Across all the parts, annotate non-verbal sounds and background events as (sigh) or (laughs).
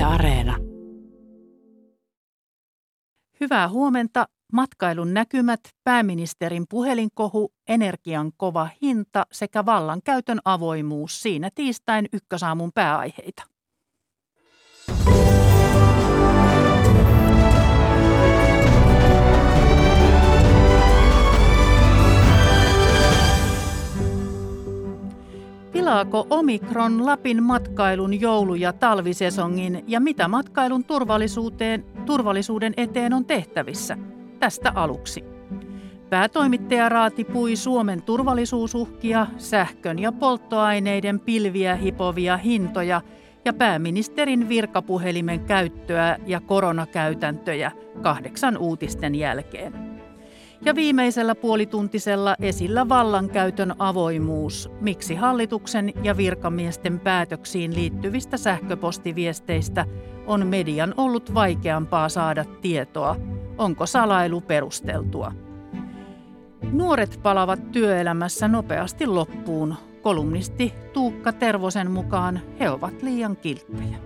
Yle Areena. Hyvää huomenta. Matkailun näkymät, pääministerin puhelinkohu, energian kova hinta sekä vallankäytön avoimuus siinä tiistain ykkösaamun pääaiheita. Pilaako Omikron Lapin matkailun joulu- ja talvisesongin ja mitä matkailun turvallisuuteen, turvallisuuden eteen on tehtävissä? Tästä aluksi. Päätoimittaja Raati pui Suomen turvallisuusuhkia, sähkön ja polttoaineiden pilviä hipovia hintoja ja pääministerin virkapuhelimen käyttöä ja koronakäytäntöjä kahdeksan uutisten jälkeen. Ja viimeisellä puolituntisella esillä vallankäytön avoimuus, miksi hallituksen ja virkamiesten päätöksiin liittyvistä sähköpostiviesteistä on median ollut vaikeampaa saada tietoa, onko salailu perusteltua. Nuoret palavat työelämässä nopeasti loppuun. Kolumnisti Tuukka Tervosen mukaan he ovat liian kilttejä.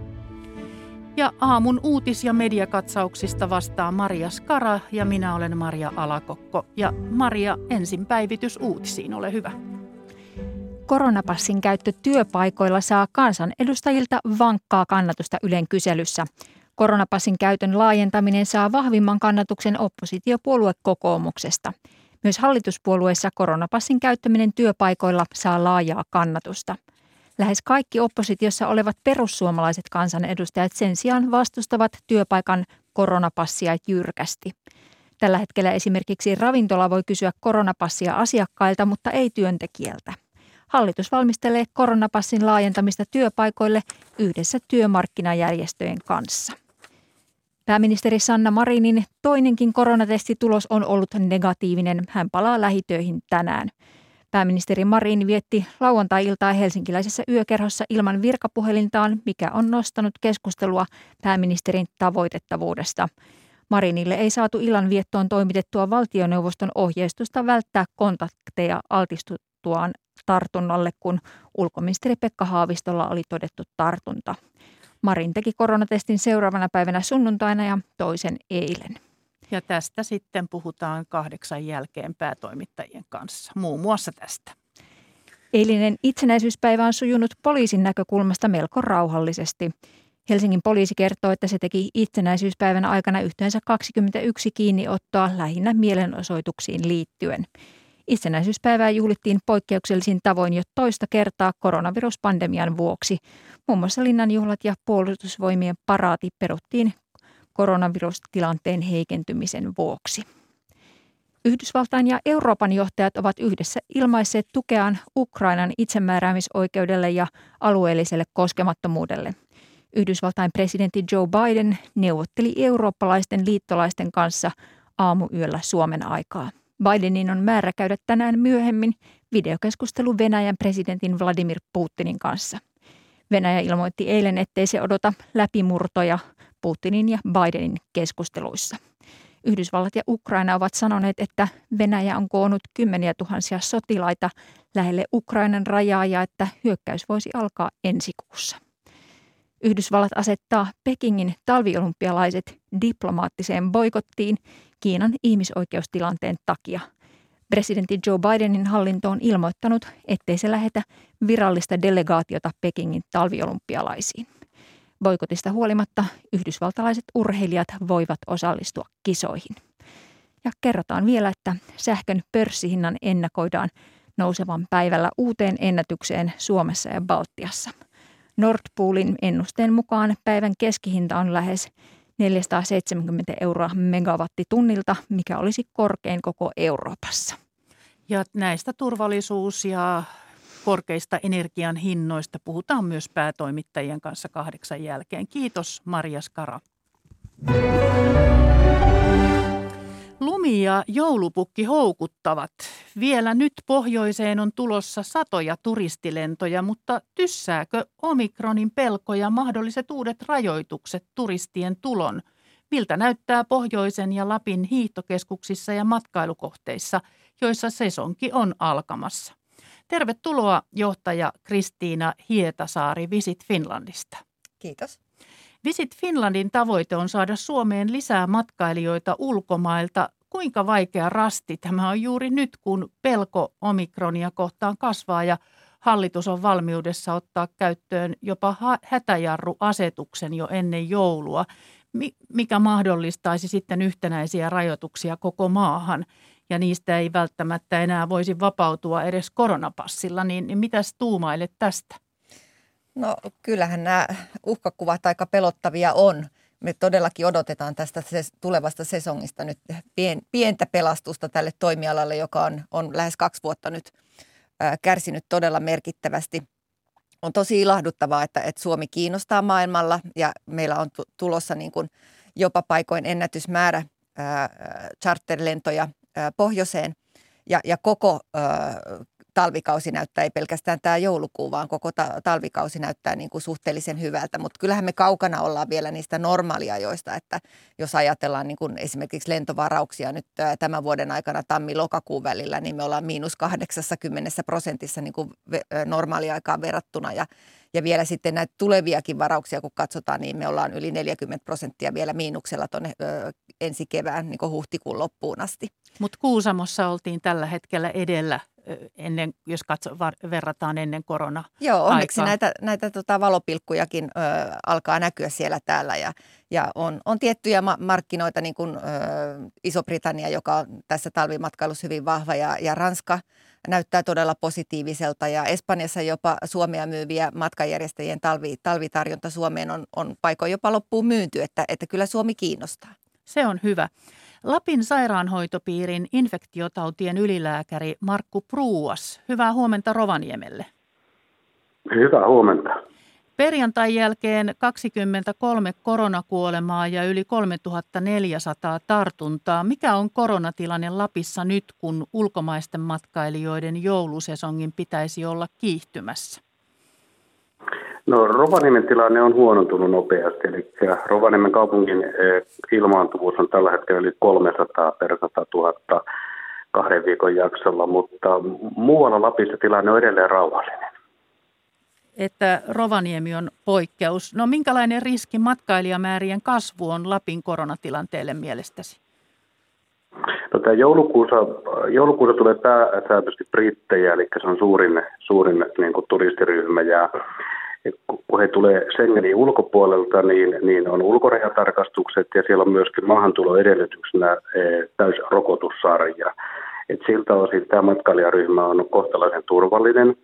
Ja aamun uutis- ja mediakatsauksista vastaa Maria Skara ja minä olen Maria Alakokko. Ja Maria, ensin päivitys uutisiin, ole hyvä. Koronapassin käyttö työpaikoilla saa kansanedustajilta vankkaa kannatusta Ylen kyselyssä. Koronapassin käytön laajentaminen saa vahvimman kannatuksen oppositiopuolue kokoomuksesta. Myös hallituspuolueessa koronapassin käyttäminen työpaikoilla saa laajaa kannatusta – Lähes kaikki oppositiossa olevat perussuomalaiset kansanedustajat sen sijaan vastustavat työpaikan koronapassia jyrkästi. Tällä hetkellä esimerkiksi ravintola voi kysyä koronapassia asiakkailta, mutta ei työntekijältä. Hallitus valmistelee koronapassin laajentamista työpaikoille yhdessä työmarkkinajärjestöjen kanssa. Pääministeri Sanna Marinin toinenkin koronatestitulos on ollut negatiivinen. Hän palaa lähitöihin tänään. Pääministeri Marin vietti lauantai-iltaa helsinkiläisessä yökerhossa ilman virkapuhelintaan, mikä on nostanut keskustelua pääministerin tavoitettavuudesta. Marinille ei saatu illan viettoon toimitettua valtioneuvoston ohjeistusta välttää kontakteja altistuttuaan tartunnalle, kun ulkoministeri Pekka Haavistolla oli todettu tartunta. Marin teki koronatestin seuraavana päivänä sunnuntaina ja toisen eilen. Ja tästä sitten puhutaan kahdeksan jälkeen päätoimittajien kanssa, muun muassa tästä. Eilinen itsenäisyyspäivä on sujunut poliisin näkökulmasta melko rauhallisesti. Helsingin poliisi kertoo, että se teki itsenäisyyspäivän aikana yhteensä 21 kiinniottoa lähinnä mielenosoituksiin liittyen. Itsenäisyyspäivää juhlittiin poikkeuksellisin tavoin jo toista kertaa koronaviruspandemian vuoksi. Muun muassa linnanjuhlat ja puolustusvoimien paraati peruttiin koronavirustilanteen heikentymisen vuoksi. Yhdysvaltain ja Euroopan johtajat ovat yhdessä ilmaisseet tukeaan Ukrainan itsemääräämisoikeudelle ja alueelliselle koskemattomuudelle. Yhdysvaltain presidentti Joe Biden neuvotteli eurooppalaisten liittolaisten kanssa aamuyöllä Suomen aikaa. Bidenin on määrä käydä tänään myöhemmin videokeskustelu Venäjän presidentin Vladimir Putinin kanssa. Venäjä ilmoitti eilen, ettei se odota läpimurtoja Putinin ja Bidenin keskusteluissa. Yhdysvallat ja Ukraina ovat sanoneet, että Venäjä on koonnut kymmeniä tuhansia sotilaita lähelle Ukrainan rajaa ja että hyökkäys voisi alkaa ensi kuussa. Yhdysvallat asettaa Pekingin talviolympialaiset diplomaattiseen boikottiin Kiinan ihmisoikeustilanteen takia. Presidentti Joe Bidenin hallinto on ilmoittanut, ettei se lähetä virallista delegaatiota Pekingin talviolympialaisiin. Boikotista huolimatta yhdysvaltalaiset urheilijat voivat osallistua kisoihin. Ja kerrotaan vielä, että sähkön pörssihinnan ennakoidaan nousevan päivällä uuteen ennätykseen Suomessa ja Baltiassa. Nordpoolin ennusteen mukaan päivän keskihinta on lähes 470 euroa megawattitunnilta, mikä olisi korkein koko Euroopassa. Ja näistä turvallisuus- ja korkeista energian hinnoista puhutaan myös päätoimittajien kanssa kahdeksan jälkeen. Kiitos Maria Skara. Lumi ja joulupukki houkuttavat. Vielä nyt pohjoiseen on tulossa satoja turistilentoja, mutta tyssääkö omikronin pelko ja mahdolliset uudet rajoitukset turistien tulon? Miltä näyttää pohjoisen ja Lapin hiihtokeskuksissa ja matkailukohteissa, joissa sesonki on alkamassa? Tervetuloa johtaja Kristiina Hietasaari Visit Finlandista. Kiitos. Visit Finlandin tavoite on saada Suomeen lisää matkailijoita ulkomailta. Kuinka vaikea rasti tämä on juuri nyt, kun pelko omikronia kohtaan kasvaa ja hallitus on valmiudessa ottaa käyttöön jopa hätäjarruasetuksen jo ennen joulua, mikä mahdollistaisi sitten yhtenäisiä rajoituksia koko maahan ja niistä ei välttämättä enää voisi vapautua edes koronapassilla, niin, niin mitäs tuumailet tästä? No kyllähän nämä uhkakuvat aika pelottavia on. Me todellakin odotetaan tästä tulevasta sesongista nyt pientä pelastusta tälle toimialalle, joka on, on lähes kaksi vuotta nyt kärsinyt todella merkittävästi. On tosi ilahduttavaa, että, että Suomi kiinnostaa maailmalla ja meillä on tulossa niin kuin jopa paikoin ennätysmäärä charterlentoja pohjoiseen ja, ja koko talvikausi näyttää, ei pelkästään tämä joulukuu, vaan koko ta- talvikausi näyttää niin kuin suhteellisen hyvältä. Mutta kyllähän me kaukana ollaan vielä niistä normaaliajoista, että jos ajatellaan niin kuin esimerkiksi lentovarauksia nyt tämän vuoden aikana tammi-lokakuun välillä, niin me ollaan miinus 80 prosentissa niin kuin normaaliaikaan verrattuna. Ja, ja vielä sitten näitä tuleviakin varauksia, kun katsotaan, niin me ollaan yli 40 prosenttia vielä miinuksella tuonne ensi kevään niin huhtikuun loppuun asti. Mutta Kuusamossa oltiin tällä hetkellä edellä ennen, jos katso, verrataan ennen korona Joo, onneksi näitä, näitä tota valopilkkujakin ö, alkaa näkyä siellä täällä ja, ja on, on tiettyjä ma- markkinoita, niin kuin ö, Iso-Britannia, joka on tässä talvimatkailussa hyvin vahva ja, ja Ranska näyttää todella positiiviselta ja Espanjassa jopa Suomea myyviä matkajärjestäjien talvi, talvitarjonta Suomeen on, on paikoin jopa loppuun myynty, että, että kyllä Suomi kiinnostaa. Se on hyvä. Lapin sairaanhoitopiirin infektiotautien ylilääkäri Markku Pruuas. Hyvää huomenta Rovaniemelle. Hyvää huomenta. Perjantain jälkeen 23 koronakuolemaa ja yli 3400 tartuntaa. Mikä on koronatilanne Lapissa nyt, kun ulkomaisten matkailijoiden joulusesongin pitäisi olla kiihtymässä? No Rovaniemen tilanne on huonontunut nopeasti, eli Rovaniemen kaupungin eh, ilmaantuvuus on tällä hetkellä yli 300 per 100 000 kahden viikon jaksolla, mutta muualla Lapissa tilanne on edelleen rauhallinen. Että Rovaniemi on poikkeus. No minkälainen riski matkailijamäärien kasvu on Lapin koronatilanteelle mielestäsi? No tämä joulukuussa, joulukuussa tulee pääsääntöisesti brittejä, eli se on suurin, suurin niin kuin turistiryhmä ja kun he tulee Schengenin ulkopuolelta, niin, niin on ulkorajatarkastukset ja siellä on myöskin maahantuloedellytyksenä eh, täysrokotussarja. Et siltä osin tämä matkailijaryhmä on kohtalaisen turvallinen.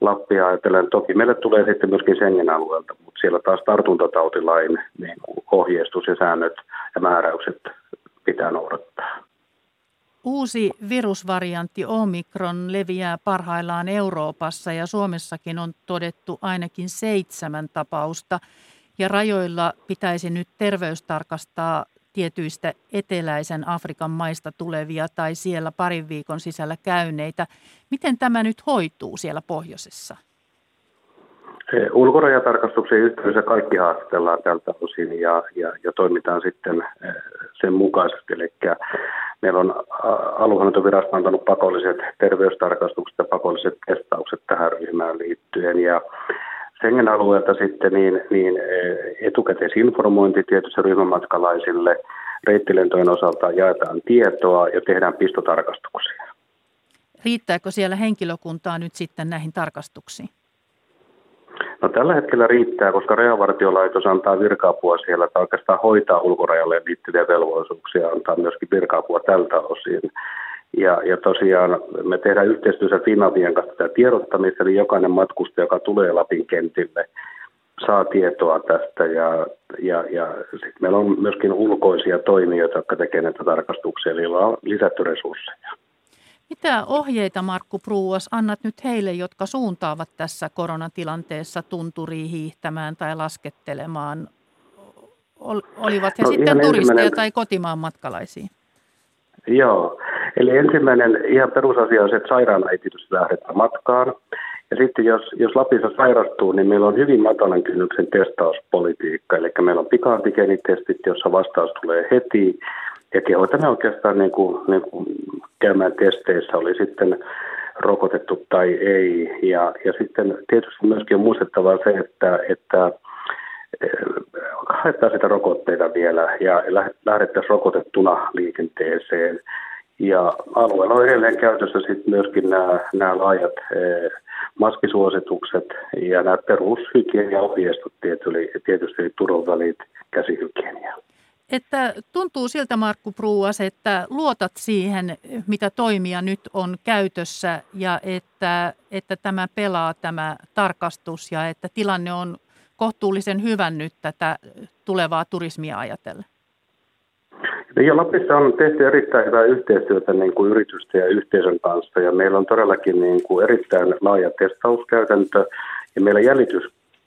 Lappia ajatellen. Toki meille tulee sitten myöskin Schengen-alueelta, mutta siellä taas tartuntatautilain niin ohjeistus ja säännöt ja määräykset pitää noudattaa. Uusi virusvariantti Omikron leviää parhaillaan Euroopassa ja Suomessakin on todettu ainakin seitsemän tapausta. Ja rajoilla pitäisi nyt terveystarkastaa tietyistä eteläisen Afrikan maista tulevia tai siellä parin viikon sisällä käyneitä. Miten tämä nyt hoituu siellä pohjoisessa? Ulkorajatarkastuksen yhteydessä kaikki haastatellaan tältä osin ja, ja, ja toimitaan sitten eh, sen mukaisesti. Eli meillä on aluehallintovirasto antanut pakolliset terveystarkastukset ja pakolliset testaukset tähän ryhmään liittyen. Ja Schengen-alueelta sitten niin, niin eh, etukäteisinformointi tietysti ryhmämatkalaisille reittilentojen osalta jaetaan tietoa ja tehdään pistotarkastuksia. Riittääkö siellä henkilökuntaa nyt sitten näihin tarkastuksiin? No tällä hetkellä riittää, koska rajavartiolaitos antaa virkaapua siellä, että oikeastaan hoitaa ulkorajalle liittyviä velvollisuuksia, antaa myöskin virkaapua tältä osin. Ja, ja tosiaan me tehdään yhteistyössä Finavian kanssa tätä tiedottamista, eli jokainen matkustaja, joka tulee Lapin kentille, saa tietoa tästä ja, ja, ja sitten meillä on myöskin ulkoisia toimijoita, jotka tekevät näitä tarkastuksia, eli on lisätty resursseja. Mitä ohjeita, Markku Pruuas, annat nyt heille, jotka suuntaavat tässä koronatilanteessa tunturiin hiihtämään tai laskettelemaan? Olivat he no, sitten turisteja ensimmäinen... tai kotimaan matkalaisia? Joo, eli ensimmäinen ihan perusasia on se, että sairaana ei tietysti lähdetä matkaan. Ja sitten jos, jos Lapissa sairastuu, niin meillä on hyvin matalan kynnyksen testauspolitiikka. Eli meillä on pikaantigenitestit, jossa vastaus tulee heti. Ja kehotamme oikeastaan niin kuin, niin kuin käymään testeissä, oli sitten rokotettu tai ei. Ja, ja sitten tietysti myöskin on muistettava se, että, että eh, haetaan sitä rokotteita vielä ja lähdettäisiin rokotettuna liikenteeseen. Ja alueella on edelleen käytössä sitten myöskin nämä, nämä laajat eh, maskisuositukset ja nämä perushygieniaohjeistot tietysti, tietysti turvavälit, käsihygienia. Että tuntuu siltä, Markku Pruuas, että luotat siihen, mitä toimia nyt on käytössä ja että, että tämä pelaa tämä tarkastus ja että tilanne on kohtuullisen hyvän nyt tätä tulevaa turismia ajatellen. Ja Lapissa on tehty erittäin hyvää yhteistyötä niin kuin yritysten ja yhteisön kanssa ja meillä on todellakin niin kuin erittäin laaja testauskäytäntö ja meillä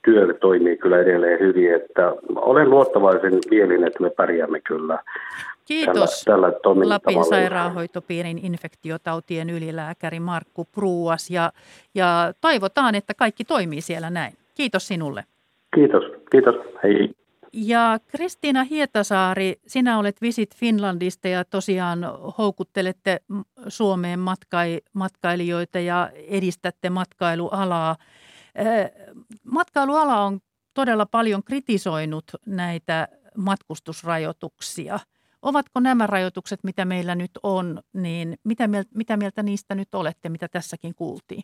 jäljitystyö toimii kyllä edelleen hyvin, että olen luottavaisen mielin, että me pärjäämme kyllä Kiitos tällä, tällä Lapin sairaanhoitopiirin infektiotautien ylilääkäri Markku Pruuas ja, ja toivotaan, että kaikki toimii siellä näin. Kiitos sinulle. Kiitos, kiitos, hei. Ja Kristiina Hietasaari, sinä olet Visit Finlandista ja tosiaan houkuttelette Suomeen matkai, matkailijoita ja edistätte matkailualaa. Matkailuala on todella paljon kritisoinut näitä matkustusrajoituksia. Ovatko nämä rajoitukset, mitä meillä nyt on, niin mitä mieltä, mitä mieltä niistä nyt olette, mitä tässäkin kuultiin?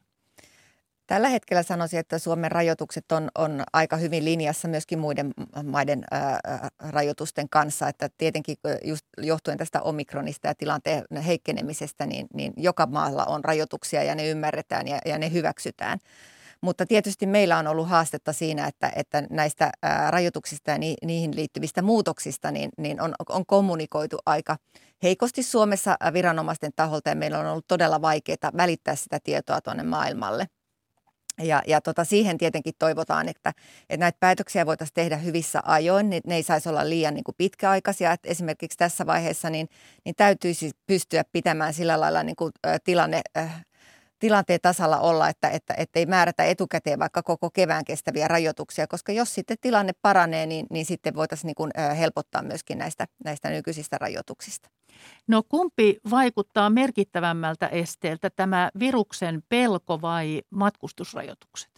Tällä hetkellä sanoisin, että Suomen rajoitukset on, on aika hyvin linjassa myöskin muiden maiden ää, rajoitusten kanssa. Että tietenkin just johtuen tästä omikronista ja tilanteen heikkenemisestä, niin, niin joka maalla on rajoituksia ja ne ymmärretään ja, ja ne hyväksytään. Mutta tietysti meillä on ollut haastetta siinä, että, että näistä rajoituksista ja ni, niihin liittyvistä muutoksista niin, niin on, on kommunikoitu aika heikosti Suomessa viranomaisten taholta ja meillä on ollut todella vaikeaa välittää sitä tietoa tuonne maailmalle. Ja, ja tota, siihen tietenkin toivotaan, että, että näitä päätöksiä voitaisiin tehdä hyvissä ajoin, niin ne ei saisi olla liian niin kuin pitkäaikaisia. Että esimerkiksi tässä vaiheessa niin, niin täytyisi pystyä pitämään sillä lailla niin kuin, ä, tilanne äh, tilanteen tasalla olla, että, että, että ei määrätä etukäteen vaikka koko kevään kestäviä rajoituksia, koska jos sitten tilanne paranee, niin, niin sitten voitaisiin niin kuin helpottaa myöskin näistä, näistä nykyisistä rajoituksista. No kumpi vaikuttaa merkittävämmältä esteeltä, tämä viruksen pelko vai matkustusrajoitukset?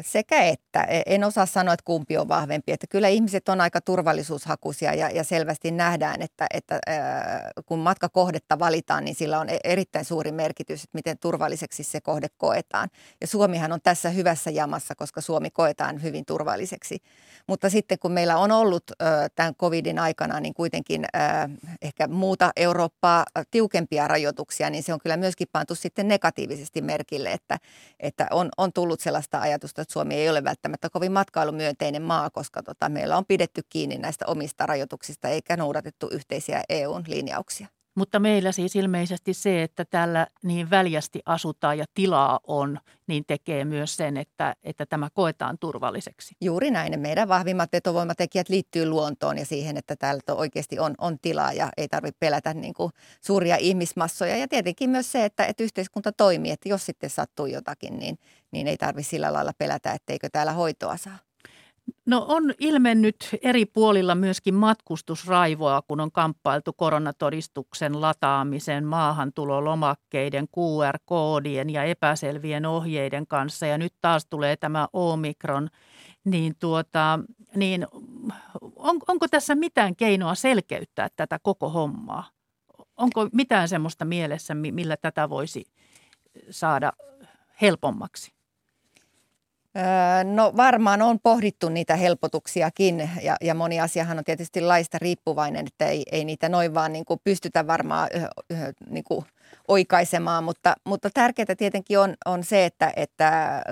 Sekä että. E, en osaa sanoa, että kumpi on vahvempi. Että kyllä ihmiset on aika turvallisuushakuisia ja, ja selvästi nähdään, että, että ää, kun matkakohdetta valitaan, niin sillä on e, erittäin suuri merkitys, että miten turvalliseksi se kohde koetaan. Ja Suomihan on tässä hyvässä jamassa, koska Suomi koetaan hyvin turvalliseksi. Mutta sitten kun meillä on ollut ää, tämän covidin aikana niin kuitenkin ää, ehkä muuta Eurooppaa tiukempia rajoituksia, niin se on kyllä myöskin pantu sitten negatiivisesti merkille, että, että on, on tullut sellaista ajatusta, että Suomi ei ole välttämättä kovin matkailumyönteinen maa, koska tota, meillä on pidetty kiinni näistä omista rajoituksista eikä noudatettu yhteisiä EUn linjauksia. Mutta meillä siis ilmeisesti se, että täällä niin väljästi asutaan ja tilaa on, niin tekee myös sen, että, että tämä koetaan turvalliseksi. Juuri näin. Meidän vahvimmat vetovoimatekijät liittyy luontoon ja siihen, että täällä oikeasti on, on tilaa ja ei tarvitse pelätä niin kuin suuria ihmismassoja. Ja tietenkin myös se, että, että yhteiskunta toimii, että jos sitten sattuu jotakin, niin, niin ei tarvitse sillä lailla pelätä, etteikö täällä hoitoa saa. No on ilmennyt eri puolilla myöskin matkustusraivoa, kun on kamppailtu koronatodistuksen lataamisen, maahantulolomakkeiden, QR-koodien ja epäselvien ohjeiden kanssa. Ja nyt taas tulee tämä Omikron. Niin, tuota, niin on, onko tässä mitään keinoa selkeyttää tätä koko hommaa? Onko mitään semmoista mielessä, millä tätä voisi saada helpommaksi? No varmaan on pohdittu niitä helpotuksiakin ja, ja moni asiahan on tietysti laista riippuvainen, että ei, ei niitä noin vaan niin kuin pystytä varmaan niin kuin oikaisemaan, mutta, mutta tärkeää tietenkin on, on se, että, että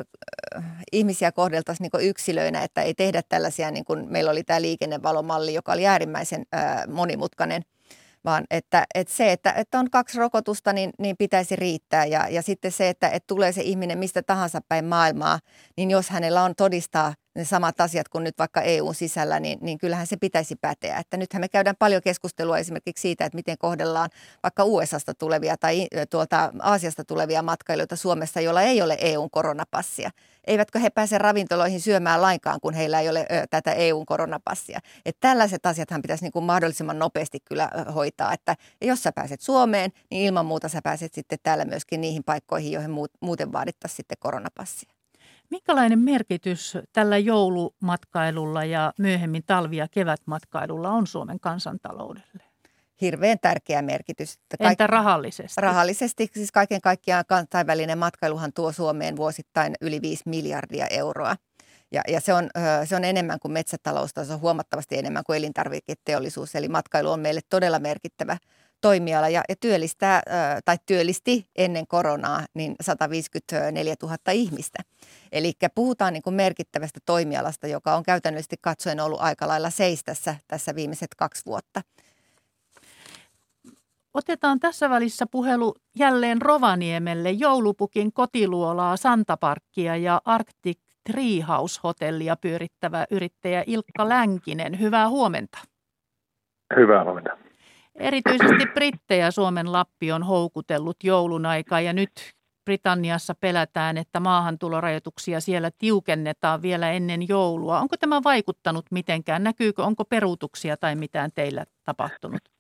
ihmisiä kohdeltaisiin niin yksilöinä, että ei tehdä tällaisia, niin kuin meillä oli tämä liikennevalomalli, joka oli äärimmäisen monimutkainen – vaan että, että se, että, että on kaksi rokotusta, niin, niin pitäisi riittää. Ja, ja sitten se, että, että tulee se ihminen mistä tahansa päin maailmaa, niin jos hänellä on todistaa ne samat asiat kuin nyt vaikka EUn sisällä, niin, niin kyllähän se pitäisi päteä. Että nythän me käydään paljon keskustelua esimerkiksi siitä, että miten kohdellaan vaikka USAsta tulevia tai tuolta Aasiasta tulevia matkailijoita Suomessa, joilla ei ole EUn koronapassia. Eivätkö he pääse ravintoloihin syömään lainkaan, kun heillä ei ole ö, tätä EUn koronapassia. Että tällaiset asiathan pitäisi niin kuin mahdollisimman nopeasti kyllä hoitaa, että jos sä pääset Suomeen, niin ilman muuta sä pääset sitten täällä myöskin niihin paikkoihin, joihin muuten vaadittaisiin sitten koronapassia. Minkälainen merkitys tällä joulumatkailulla ja myöhemmin talvi- ja kevätmatkailulla on Suomen kansantaloudelle? Hirveän tärkeä merkitys. Kaik- Entä rahallisesti? Rahallisesti, siis kaiken kaikkiaan kansainvälinen matkailuhan tuo Suomeen vuosittain yli 5 miljardia euroa. Ja, ja se, on, se on enemmän kuin metsätalous, se on huomattavasti enemmän kuin elintarviketeollisuus. Eli matkailu on meille todella merkittävä toimiala ja, ja työllistää, tai työllisti ennen koronaa niin 154 000 ihmistä. Eli puhutaan niin kuin merkittävästä toimialasta, joka on käytännöllisesti katsoen ollut aika lailla seistässä tässä viimeiset kaksi vuotta. Otetaan tässä välissä puhelu jälleen Rovaniemelle joulupukin kotiluolaa Santaparkkia ja Arctic Treehouse-hotellia pyörittävä yrittäjä Ilkka Länkinen. Hyvää huomenta. Hyvää huomenta. Erityisesti brittejä Suomen Lappi on houkutellut joulun aikaa ja nyt Britanniassa pelätään, että maahantulorajoituksia siellä tiukennetaan vielä ennen joulua. Onko tämä vaikuttanut mitenkään? Näkyykö, onko peruutuksia tai mitään teillä tapahtunut?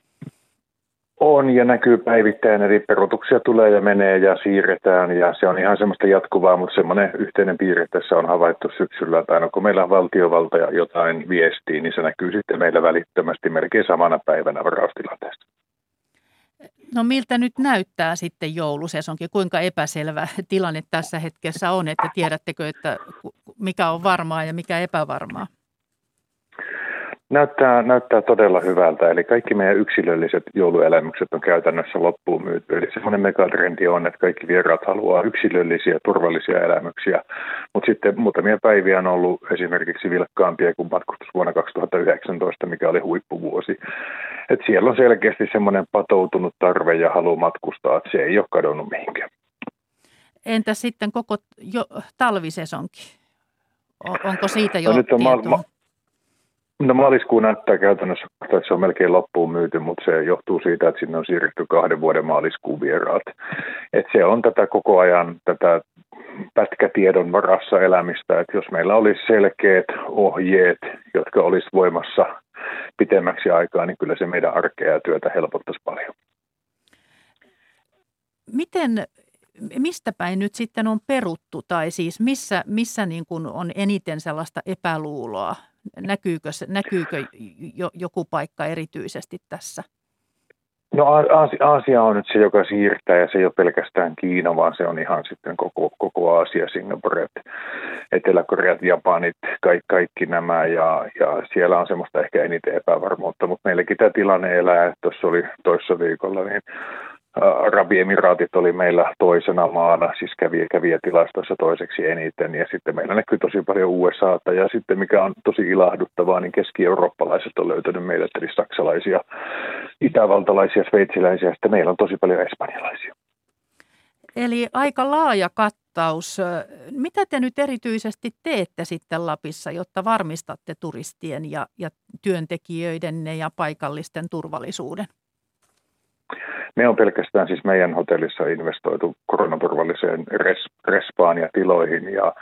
On ja näkyy päivittäin, eri peruutuksia tulee ja menee ja siirretään ja se on ihan semmoista jatkuvaa, mutta semmoinen yhteinen piirre tässä on havaittu syksyllä, että aina kun meillä on valtiovalta ja jotain viestiä, niin se näkyy sitten meillä välittömästi melkein samana päivänä varaustilanteesta. No miltä nyt näyttää sitten joulusesonkin? Kuinka epäselvä tilanne tässä hetkessä on, että tiedättekö, että mikä on varmaa ja mikä epävarmaa? Näyttää, näyttää todella hyvältä, eli kaikki meidän yksilölliset jouluelämykset on käytännössä loppuun myyty. Eli semmoinen megatrendi on, että kaikki vieraat haluaa yksilöllisiä, turvallisia elämyksiä. Mutta sitten muutamia päiviä on ollut esimerkiksi vilkkaampia kuin matkustus vuonna 2019, mikä oli huippuvuosi. Et siellä on selkeästi semmoinen patoutunut tarve ja halu matkustaa, että se ei ole kadonnut mihinkään. Entä sitten koko jo, talvisesonkin? Onko siitä jo no, nyt on tietoa? Ma- No maaliskuu näyttää käytännössä, että se on melkein loppuun myyty, mutta se johtuu siitä, että sinne on siirretty kahden vuoden maaliskuun vieraat. Et se on tätä koko ajan tätä pätkätiedon varassa elämistä, että jos meillä olisi selkeät ohjeet, jotka olisi voimassa pitemmäksi aikaa, niin kyllä se meidän arkea ja työtä helpottaisi paljon. Miten mistä päin nyt sitten on peruttu tai siis missä, missä niin kuin on eniten sellaista epäluuloa Näkyykö, näkyykö jo, joku paikka erityisesti tässä? No Aasia on nyt se, joka siirtää ja se ei ole pelkästään Kiina, vaan se on ihan sitten koko, koko Aasia, Singapore, Etelä-Koreat, Japanit, kaikki, kaikki nämä ja, ja, siellä on semmoista ehkä eniten epävarmuutta, mutta meilläkin tämä tilanne elää, tuossa oli toissa viikolla, niin Arabiemiraatit oli meillä toisena maana, siis kävi, tilastoissa toiseksi eniten, ja sitten meillä näkyy tosi paljon USAta, ja sitten mikä on tosi ilahduttavaa, niin keski-eurooppalaiset on löytänyt meille, eli saksalaisia, itävaltalaisia, sveitsiläisiä, ja sitten meillä on tosi paljon espanjalaisia. Eli aika laaja kattaus. Mitä te nyt erityisesti teette sitten Lapissa, jotta varmistatte turistien ja, ja työntekijöiden ja paikallisten turvallisuuden? Me on pelkästään siis meidän hotellissa investoitu koronaturvalliseen res, respaan ja tiloihin ja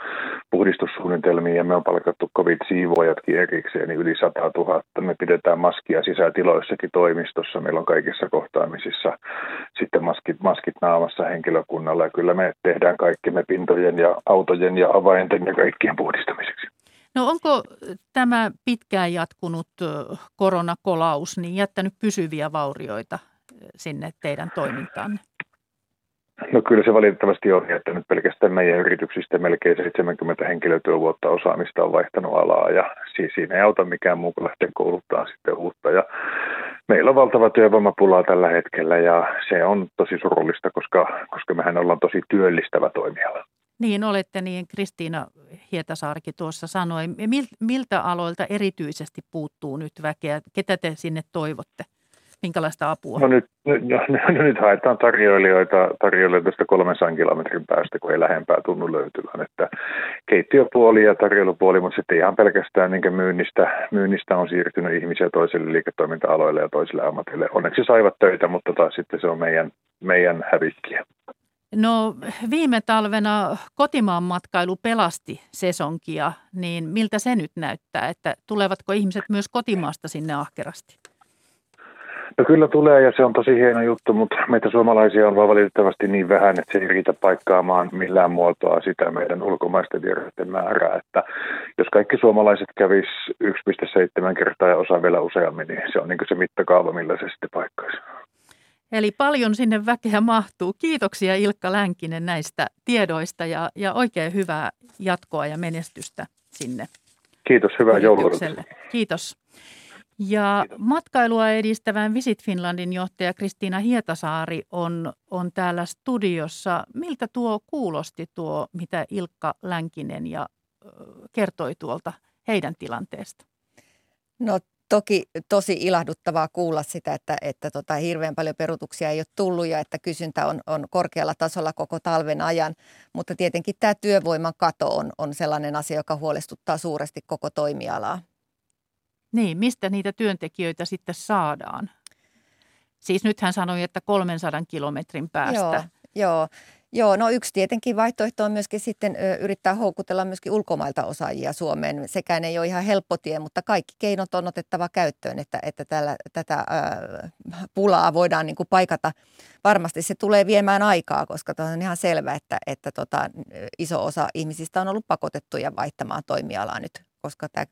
puhdistussuunnitelmiin ja me on palkattu covid-siivoojatkin erikseen niin yli 100 000. Me pidetään maskia sisätiloissakin toimistossa. Meillä on kaikissa kohtaamisissa sitten maskit, maskit naamassa henkilökunnalla ja kyllä me tehdään kaikki me pintojen ja autojen ja avainten ja kaikkien puhdistamiseksi. No onko tämä pitkään jatkunut koronakolaus niin jättänyt pysyviä vaurioita sinne teidän toimintaanne? No kyllä se valitettavasti on, että nyt pelkästään meidän yrityksistä melkein 70 henkilötyövuotta osaamista on vaihtanut alaa ja siis siinä ei auta mikään muu kuin lähteä kouluttaa sitten uutta. Ja meillä on valtava työvoimapulaa tällä hetkellä ja se on tosi surullista, koska, koska mehän ollaan tosi työllistävä toimiala. Niin olette, niin Kristiina Hietasaarki tuossa sanoi. Miltä aloilta erityisesti puuttuu nyt väkeä? Ketä te sinne toivotte? Minkälaista apua? No nyt, nyt, no, no, nyt haetaan tarjoilijoita, tarjoilijoita tästä 300 kilometrin päästä, kun ei lähempää tunnu löytyvän. Että keittiöpuoli ja tarjoilupuoli, mutta sitten ihan pelkästään niin myynnistä, myynnistä on siirtynyt ihmisiä toisille liiketoiminta-aloille ja toisille ammatille. Onneksi saivat töitä, mutta taas sitten se on meidän, meidän hävikkiä. No viime talvena kotimaan matkailu pelasti sesonkia, niin miltä se nyt näyttää, että tulevatko ihmiset myös kotimaasta sinne ahkerasti? No kyllä tulee ja se on tosi hieno juttu, mutta meitä suomalaisia on vaan valitettavasti niin vähän, että se ei riitä paikkaamaan millään muotoa sitä meidän ulkomaisten vieraiden määrää. Että jos kaikki suomalaiset kävis 1,7 kertaa ja osa vielä useammin, niin se on niin se mittakaava, millä se sitten paikkaisi. Eli paljon sinne väkeä mahtuu. Kiitoksia Ilkka Länkinen näistä tiedoista ja, ja oikein hyvää jatkoa ja menestystä sinne. Kiitos, hyvää joulua. Kiitos. Ja matkailua edistävän Visit Finlandin johtaja Kristiina Hietasaari on, on täällä studiossa. Miltä tuo kuulosti tuo, mitä Ilkka Länkinen ja kertoi tuolta heidän tilanteesta? No toki tosi ilahduttavaa kuulla sitä, että, että tota, hirveän paljon perutuksia ei ole tullut ja että kysyntä on, on korkealla tasolla koko talven ajan. Mutta tietenkin tämä työvoiman kato on, on sellainen asia, joka huolestuttaa suuresti koko toimialaa. Niin, mistä niitä työntekijöitä sitten saadaan? Siis nyt hän sanoi, että 300 kilometrin päästä. Joo, joo. Joo, no yksi tietenkin vaihtoehto on myöskin sitten yrittää houkutella myöskin ulkomailta osaajia Suomeen. Sekään ei ole ihan helppo tie, mutta kaikki keinot on otettava käyttöön, että, että tällä, tätä ö, pulaa voidaan niin kuin paikata. Varmasti se tulee viemään aikaa, koska on ihan selvä, että, että tota, iso osa ihmisistä on ollut pakotettuja vaihtamaan toimialaa nyt koska tämä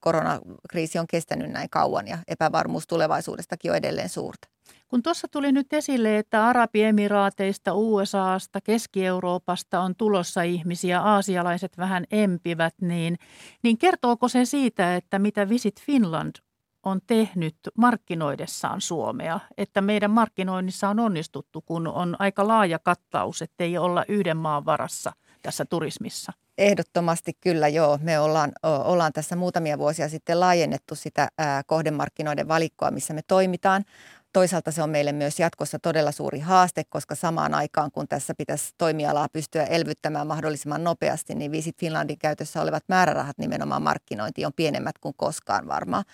koronakriisi on kestänyt näin kauan ja epävarmuus tulevaisuudestakin on edelleen suurta. Kun tuossa tuli nyt esille, että Arabiemiraateista, USAsta, Keski-Euroopasta on tulossa ihmisiä, aasialaiset vähän empivät, niin, niin kertooko se siitä, että mitä Visit Finland on tehnyt markkinoidessaan Suomea, että meidän markkinoinnissa on onnistuttu, kun on aika laaja kattaus, ettei olla yhden maan varassa tässä turismissa? Ehdottomasti kyllä joo. Me ollaan, ollaan tässä muutamia vuosia sitten laajennettu sitä kohdemarkkinoiden valikkoa, missä me toimitaan. Toisaalta se on meille myös jatkossa todella suuri haaste, koska samaan aikaan kun tässä pitäisi toimialaa pystyä elvyttämään mahdollisimman nopeasti, niin Visit Finlandin käytössä olevat määrärahat nimenomaan markkinointiin on pienemmät kuin koskaan varmaan.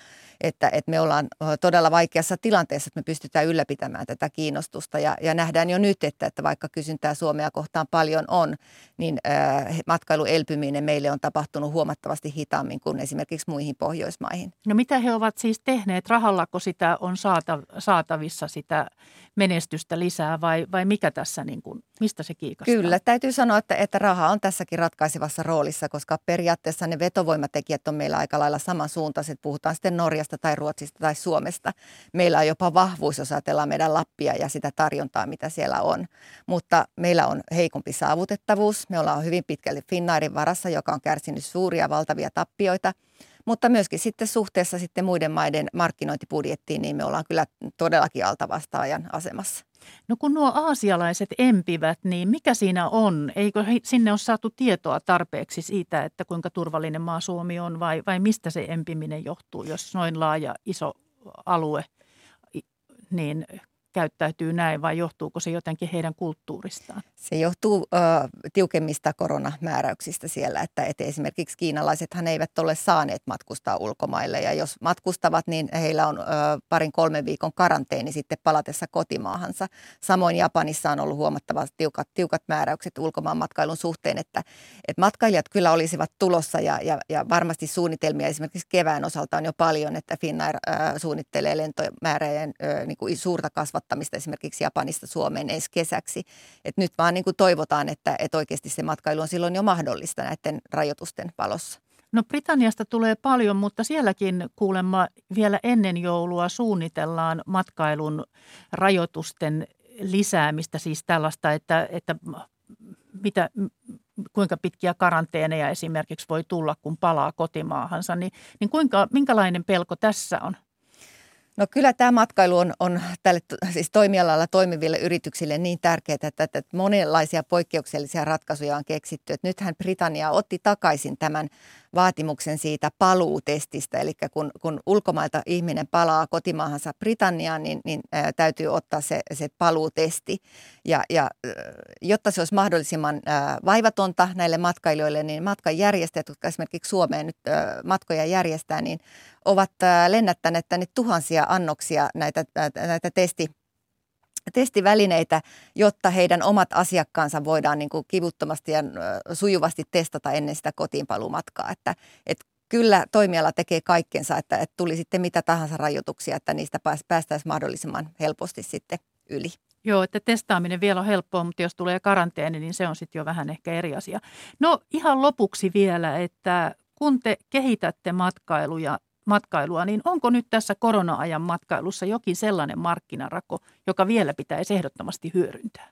Että, että me ollaan todella vaikeassa tilanteessa, että me pystytään ylläpitämään tätä kiinnostusta ja, ja nähdään jo nyt, että, että vaikka kysyntää Suomea kohtaan paljon on, niin äh, matkailu elpyminen meille on tapahtunut huomattavasti hitaammin kuin esimerkiksi muihin Pohjoismaihin. No mitä he ovat siis tehneet? Rahallako sitä on saata, saatavissa sitä menestystä lisää vai, vai mikä tässä, niin kuin, mistä se kiikastaa? Kyllä, täytyy sanoa, että, että raha on tässäkin ratkaisevassa roolissa, koska periaatteessa ne vetovoimatekijät on meillä aika lailla samansuuntaiset. Puhutaan sitten Norjasta tai Ruotsista tai Suomesta. Meillä on jopa vahvuus, jos ajatellaan meidän Lappia ja sitä tarjontaa, mitä siellä on. Mutta meillä on heikompi saavutettavuus. Me ollaan hyvin pitkälti Finnairin varassa, joka on kärsinyt suuria valtavia tappioita – mutta myöskin sitten suhteessa sitten muiden maiden markkinointibudjettiin, niin me ollaan kyllä todellakin altavastaajan asemassa. No kun nuo aasialaiset empivät, niin mikä siinä on? Eikö sinne ole saatu tietoa tarpeeksi siitä, että kuinka turvallinen maa Suomi on vai, vai mistä se empiminen johtuu, jos noin laaja iso alue niin käyttäytyy näin vai johtuuko se jotenkin heidän kulttuuristaan? Se johtuu ö, tiukemmista koronamääräyksistä siellä, että, että esimerkiksi kiinalaisethan eivät ole saaneet matkustaa ulkomaille ja jos matkustavat, niin heillä on ö, parin kolmen viikon karanteeni sitten palatessa kotimaahansa. Samoin Japanissa on ollut huomattavasti tiukat, tiukat määräykset ulkomaan matkailun suhteen, että, että matkailijat kyllä olisivat tulossa ja, ja, ja varmasti suunnitelmia esimerkiksi kevään osalta on jo paljon, että Finnair ö, suunnittelee lentomäärien ö, niin kuin suurta kasvattamista saattamista esimerkiksi Japanista Suomeen ensi kesäksi. Et nyt vaan niin kuin toivotaan, että, että oikeasti se matkailu on silloin jo mahdollista näiden rajoitusten valossa. No Britanniasta tulee paljon, mutta sielläkin kuulemma vielä ennen joulua suunnitellaan matkailun rajoitusten lisäämistä, siis tällaista, että, että mitä, kuinka pitkiä karanteeneja esimerkiksi voi tulla, kun palaa kotimaahansa, niin, niin kuinka, minkälainen pelko tässä on? No kyllä tämä matkailu on, on tälle siis toimialalla toimiville yrityksille niin tärkeää, että, että monenlaisia poikkeuksellisia ratkaisuja on keksitty. Että nythän Britannia otti takaisin tämän vaatimuksen siitä paluutestistä. Eli kun, kun ulkomailta ihminen palaa kotimaahansa Britanniaan, niin, niin ää, täytyy ottaa se, se paluutesti. Ja, ja jotta se olisi mahdollisimman ää, vaivatonta näille matkailijoille, niin matkanjärjestäjät, jotka esimerkiksi Suomeen nyt ää, matkoja järjestää, niin ovat ää, lennättäneet tänne tuhansia annoksia näitä, ää, näitä testi testivälineitä, jotta heidän omat asiakkaansa voidaan niin kuin kivuttomasti ja sujuvasti testata ennen sitä kotiinpaluumatkaa. Että, että kyllä toimiala tekee kaikkensa, että, että tuli sitten mitä tahansa rajoituksia, että niistä päästäisiin mahdollisimman helposti sitten yli. Joo, että testaaminen vielä on helppoa, mutta jos tulee karanteeni, niin se on sitten jo vähän ehkä eri asia. No ihan lopuksi vielä, että kun te kehitätte matkailuja, matkailua, niin onko nyt tässä korona-ajan matkailussa jokin sellainen markkinarako, joka vielä pitäisi ehdottomasti hyödyntää?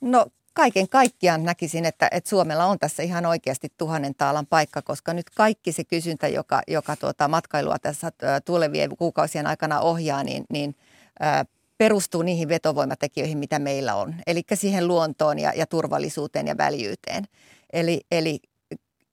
No kaiken kaikkiaan näkisin, että, että Suomella on tässä ihan oikeasti tuhannen taalan paikka, koska nyt kaikki se kysyntä, joka, joka tuota matkailua tässä tulevien kuukausien aikana ohjaa, niin, niin ää, perustuu niihin vetovoimatekijöihin, mitä meillä on. Eli siihen luontoon ja, ja turvallisuuteen ja väljyyteen. Eli, eli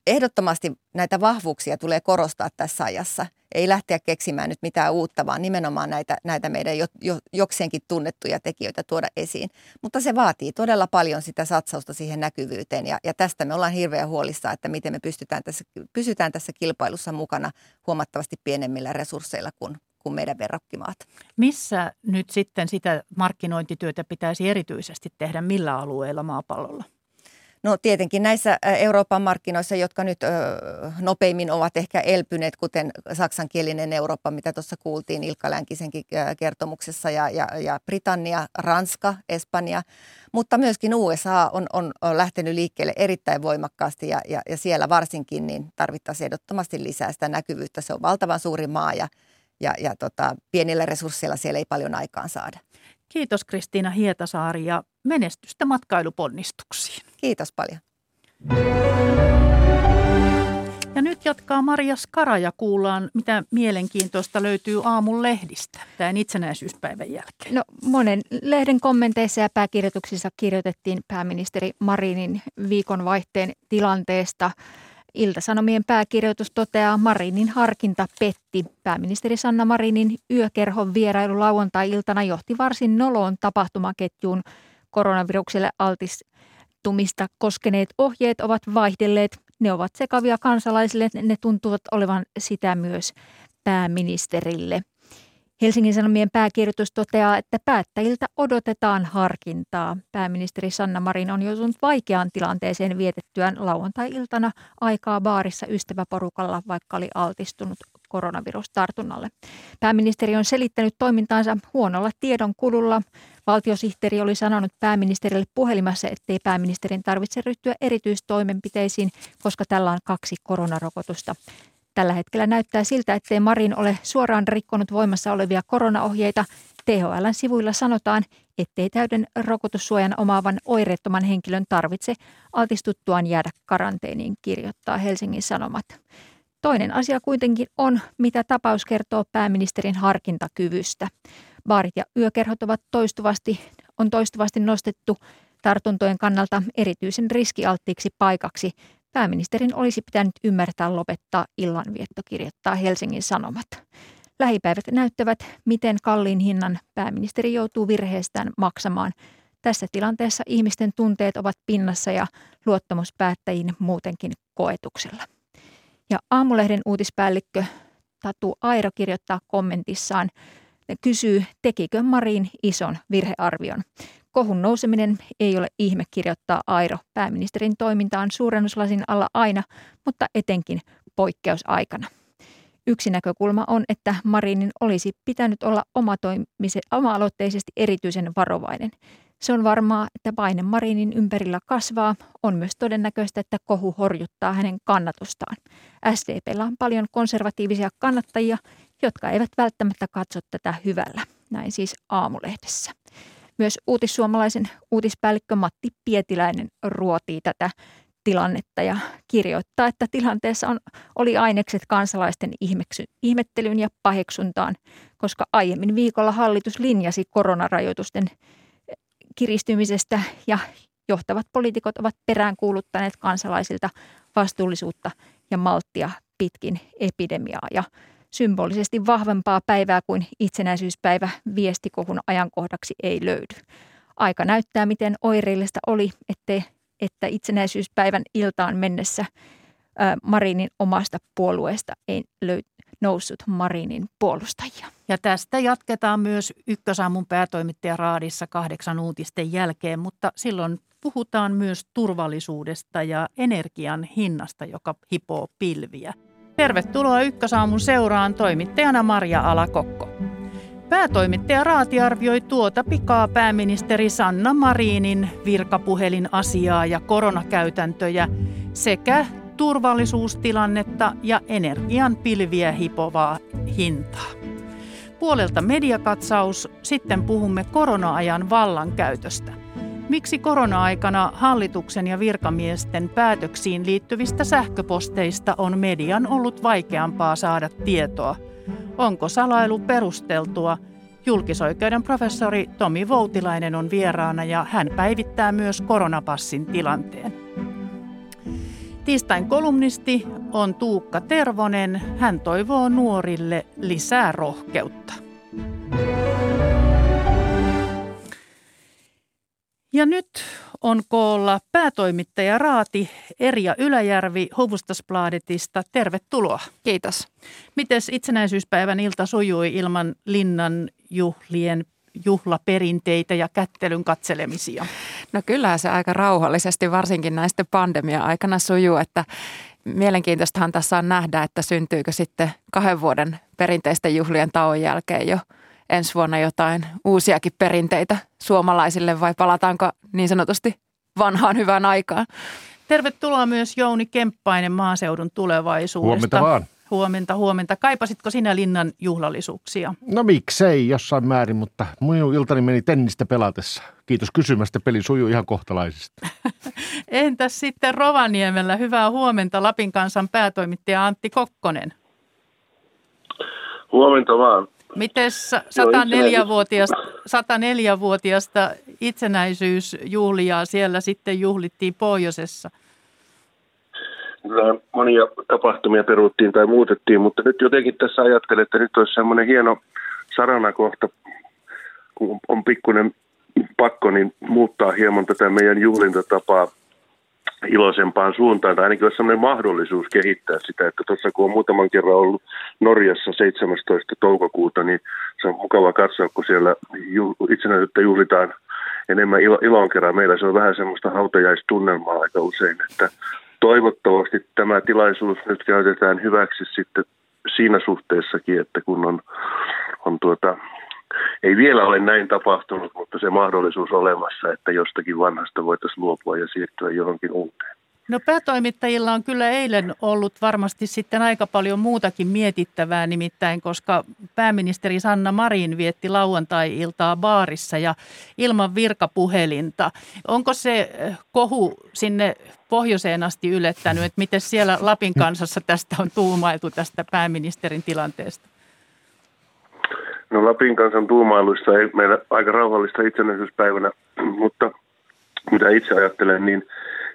ehdottomasti näitä vahvuuksia tulee korostaa tässä ajassa. Ei lähteä keksimään nyt mitään uutta, vaan nimenomaan näitä, näitä meidän jo, jo, jokseenkin tunnettuja tekijöitä tuoda esiin. Mutta se vaatii todella paljon sitä satsausta siihen näkyvyyteen ja, ja tästä me ollaan hirveän huolissa, että miten me pystytään tässä, pysytään tässä kilpailussa mukana huomattavasti pienemmillä resursseilla kuin, kuin meidän verrokkimaat. Missä nyt sitten sitä markkinointityötä pitäisi erityisesti tehdä, millä alueilla maapallolla? No tietenkin näissä Euroopan markkinoissa, jotka nyt nopeimmin ovat ehkä elpyneet, kuten saksankielinen Eurooppa, mitä tuossa kuultiin Ilkka Länkisenkin kertomuksessa, ja, ja, ja Britannia, Ranska, Espanja, mutta myöskin USA on, on, on lähtenyt liikkeelle erittäin voimakkaasti ja, ja, ja siellä varsinkin niin tarvittaisiin ehdottomasti lisää sitä näkyvyyttä. Se on valtavan suuri maa ja, ja, ja tota, pienillä resursseilla siellä ei paljon aikaan saada. Kiitos Kristiina Hietasaari ja menestystä matkailuponnistuksiin. Kiitos paljon. Ja nyt jatkaa Maria Skara ja kuullaan, mitä mielenkiintoista löytyy aamun lehdistä tämän itsenäisyyspäivän jälkeen. No monen lehden kommenteissa ja pääkirjoituksissa kirjoitettiin pääministeri Marinin viikonvaihteen tilanteesta – Iltasanomien pääkirjoitus toteaa Marinin harkinta petti. Pääministeri Sanna Marinin yökerhon vierailu lauantai-iltana johti varsin noloon tapahtumaketjuun. Koronavirukselle altistumista koskeneet ohjeet ovat vaihdelleet. Ne ovat sekavia kansalaisille, ne tuntuvat olevan sitä myös pääministerille. Helsingin Sanomien pääkirjoitus toteaa, että päättäjiltä odotetaan harkintaa. Pääministeri Sanna Marin on joutunut vaikeaan tilanteeseen vietettyään lauantai-iltana aikaa baarissa ystäväporukalla, vaikka oli altistunut koronavirustartunnalle. Pääministeri on selittänyt toimintaansa huonolla tiedon kululla. Valtiosihteeri oli sanonut pääministerille puhelimassa, ettei pääministerin tarvitse ryhtyä erityistoimenpiteisiin, koska tällä on kaksi koronarokotusta. Tällä hetkellä näyttää siltä, ettei Marin ole suoraan rikkonut voimassa olevia koronaohjeita. THLn sivuilla sanotaan, ettei täyden rokotussuojan omaavan oireettoman henkilön tarvitse altistuttuaan jäädä karanteeniin, kirjoittaa Helsingin Sanomat. Toinen asia kuitenkin on, mitä tapaus kertoo pääministerin harkintakyvystä. Baarit ja yökerhot ovat toistuvasti, on toistuvasti nostettu tartuntojen kannalta erityisen riskialttiiksi paikaksi Pääministerin olisi pitänyt ymmärtää lopettaa illanvietto, kirjoittaa Helsingin Sanomat. Lähipäivät näyttävät, miten kalliin hinnan pääministeri joutuu virheestään maksamaan. Tässä tilanteessa ihmisten tunteet ovat pinnassa ja luottamus päättäjiin muutenkin koetuksella. Ja aamulehden uutispäällikkö Tatu Airo kirjoittaa kommentissaan, kysyy, tekikö Marin ison virhearvion. Kohun nouseminen ei ole ihme, kirjoittaa Airo. Pääministerin toiminta on suurennuslasin alla aina, mutta etenkin poikkeusaikana. Yksi näkökulma on, että Marinin olisi pitänyt olla oma-aloitteisesti erityisen varovainen. Se on varmaa, että paine Marinin ympärillä kasvaa. On myös todennäköistä, että kohu horjuttaa hänen kannatustaan. SDPllä on paljon konservatiivisia kannattajia, jotka eivät välttämättä katso tätä hyvällä. Näin siis aamulehdessä. Myös uutissuomalaisen uutispäällikkö Matti Pietiläinen ruotii tätä tilannetta ja kirjoittaa, että tilanteessa on, oli ainekset kansalaisten ihmeksy, ihmettelyyn ja paheksuntaan, koska aiemmin viikolla hallitus linjasi koronarajoitusten kiristymisestä ja johtavat poliitikot ovat peräänkuuluttaneet kansalaisilta vastuullisuutta ja malttia pitkin epidemiaa. Ja symbolisesti vahvempaa päivää kuin itsenäisyyspäivä viestikohun ajankohdaksi ei löydy. Aika näyttää, miten oireellista oli, että, että itsenäisyyspäivän iltaan mennessä Marinin omasta puolueesta ei löydy noussut Marinin puolustajia. Ja tästä jatketaan myös Ykkösaamun päätoimittaja Raadissa kahdeksan uutisten jälkeen, mutta silloin puhutaan myös turvallisuudesta ja energian hinnasta, joka hipoo pilviä. Tervetuloa Ykkösaamun seuraan toimittajana Maria Alakokko. Päätoimittaja Raati arvioi tuota pikaa pääministeri Sanna Marinin virkapuhelin asiaa ja koronakäytäntöjä sekä turvallisuustilannetta ja energian pilviä hipovaa hintaa. Puolelta mediakatsaus, sitten puhumme korona-ajan vallankäytöstä. Miksi korona-aikana hallituksen ja virkamiesten päätöksiin liittyvistä sähköposteista on median ollut vaikeampaa saada tietoa? Onko salailu perusteltua? Julkisoikeuden professori Tomi Voutilainen on vieraana ja hän päivittää myös koronapassin tilanteen. Tiistain kolumnisti on Tuukka Tervonen. Hän toivoo nuorille lisää rohkeutta. Ja nyt on koolla päätoimittaja Raati Erja Yläjärvi Hovustasbladetista. Tervetuloa. Kiitos. Miten itsenäisyyspäivän ilta sujui ilman linnan juhlien juhlaperinteitä ja kättelyn katselemisia? No kyllähän se aika rauhallisesti varsinkin näistä pandemia-aikana sujuu, että mielenkiintoistahan tässä on nähdä, että syntyykö sitten kahden vuoden perinteisten juhlien tauon jälkeen jo ensi vuonna jotain uusiakin perinteitä suomalaisille vai palataanko niin sanotusti vanhaan hyvään aikaan? Tervetuloa myös Jouni Kemppainen maaseudun tulevaisuudesta. Huomenta vaan. Huomenta, huomenta. Kaipasitko sinä linnan juhlallisuuksia? No miksei jossain määrin, mutta minun iltani meni tennistä pelatessa. Kiitos kysymästä, peli sujuu ihan kohtalaisesti. (laughs) Entäs sitten Rovaniemellä? Hyvää huomenta Lapin kansan päätoimittaja Antti Kokkonen. Huomenta vaan. Miten 104-vuotiasta, 104-vuotiasta itsenäisyysjuhliaa siellä sitten juhlittiin pohjoisessa? Kyllä monia tapahtumia peruttiin tai muutettiin, mutta nyt jotenkin tässä ajattelen, että nyt olisi semmoinen hieno saranakohta, kun on pikkuinen pakko, niin muuttaa hieman tätä meidän juhlintatapaa iloisempaan suuntaan, tai ainakin olisi sellainen mahdollisuus kehittää sitä, että tuossa kun on muutaman kerran ollut Norjassa 17. toukokuuta, niin se on mukava katsoa, kun siellä itsenäisyyttä juhlitaan enemmän ilo, ilon kerran. Meillä se on vähän semmoista hautajaistunnelmaa aika usein, että toivottavasti tämä tilaisuus nyt käytetään hyväksi sitten siinä suhteessakin, että kun on, on tuota, ei vielä ole näin tapahtunut, mutta se mahdollisuus olemassa, että jostakin vanhasta voitaisiin luopua ja siirtyä johonkin uuteen. No päätoimittajilla on kyllä eilen ollut varmasti sitten aika paljon muutakin mietittävää nimittäin, koska pääministeri Sanna Marin vietti lauantai-iltaa baarissa ja ilman virkapuhelinta. Onko se eh, kohu sinne pohjoiseen asti ylettänyt, että miten siellä Lapin kansassa tästä on tuumailtu tästä pääministerin tilanteesta? No Lapin kansan tuumailuissa ei meillä aika rauhallista itsenäisyyspäivänä, (clears throat) mutta mitä itse ajattelen, niin,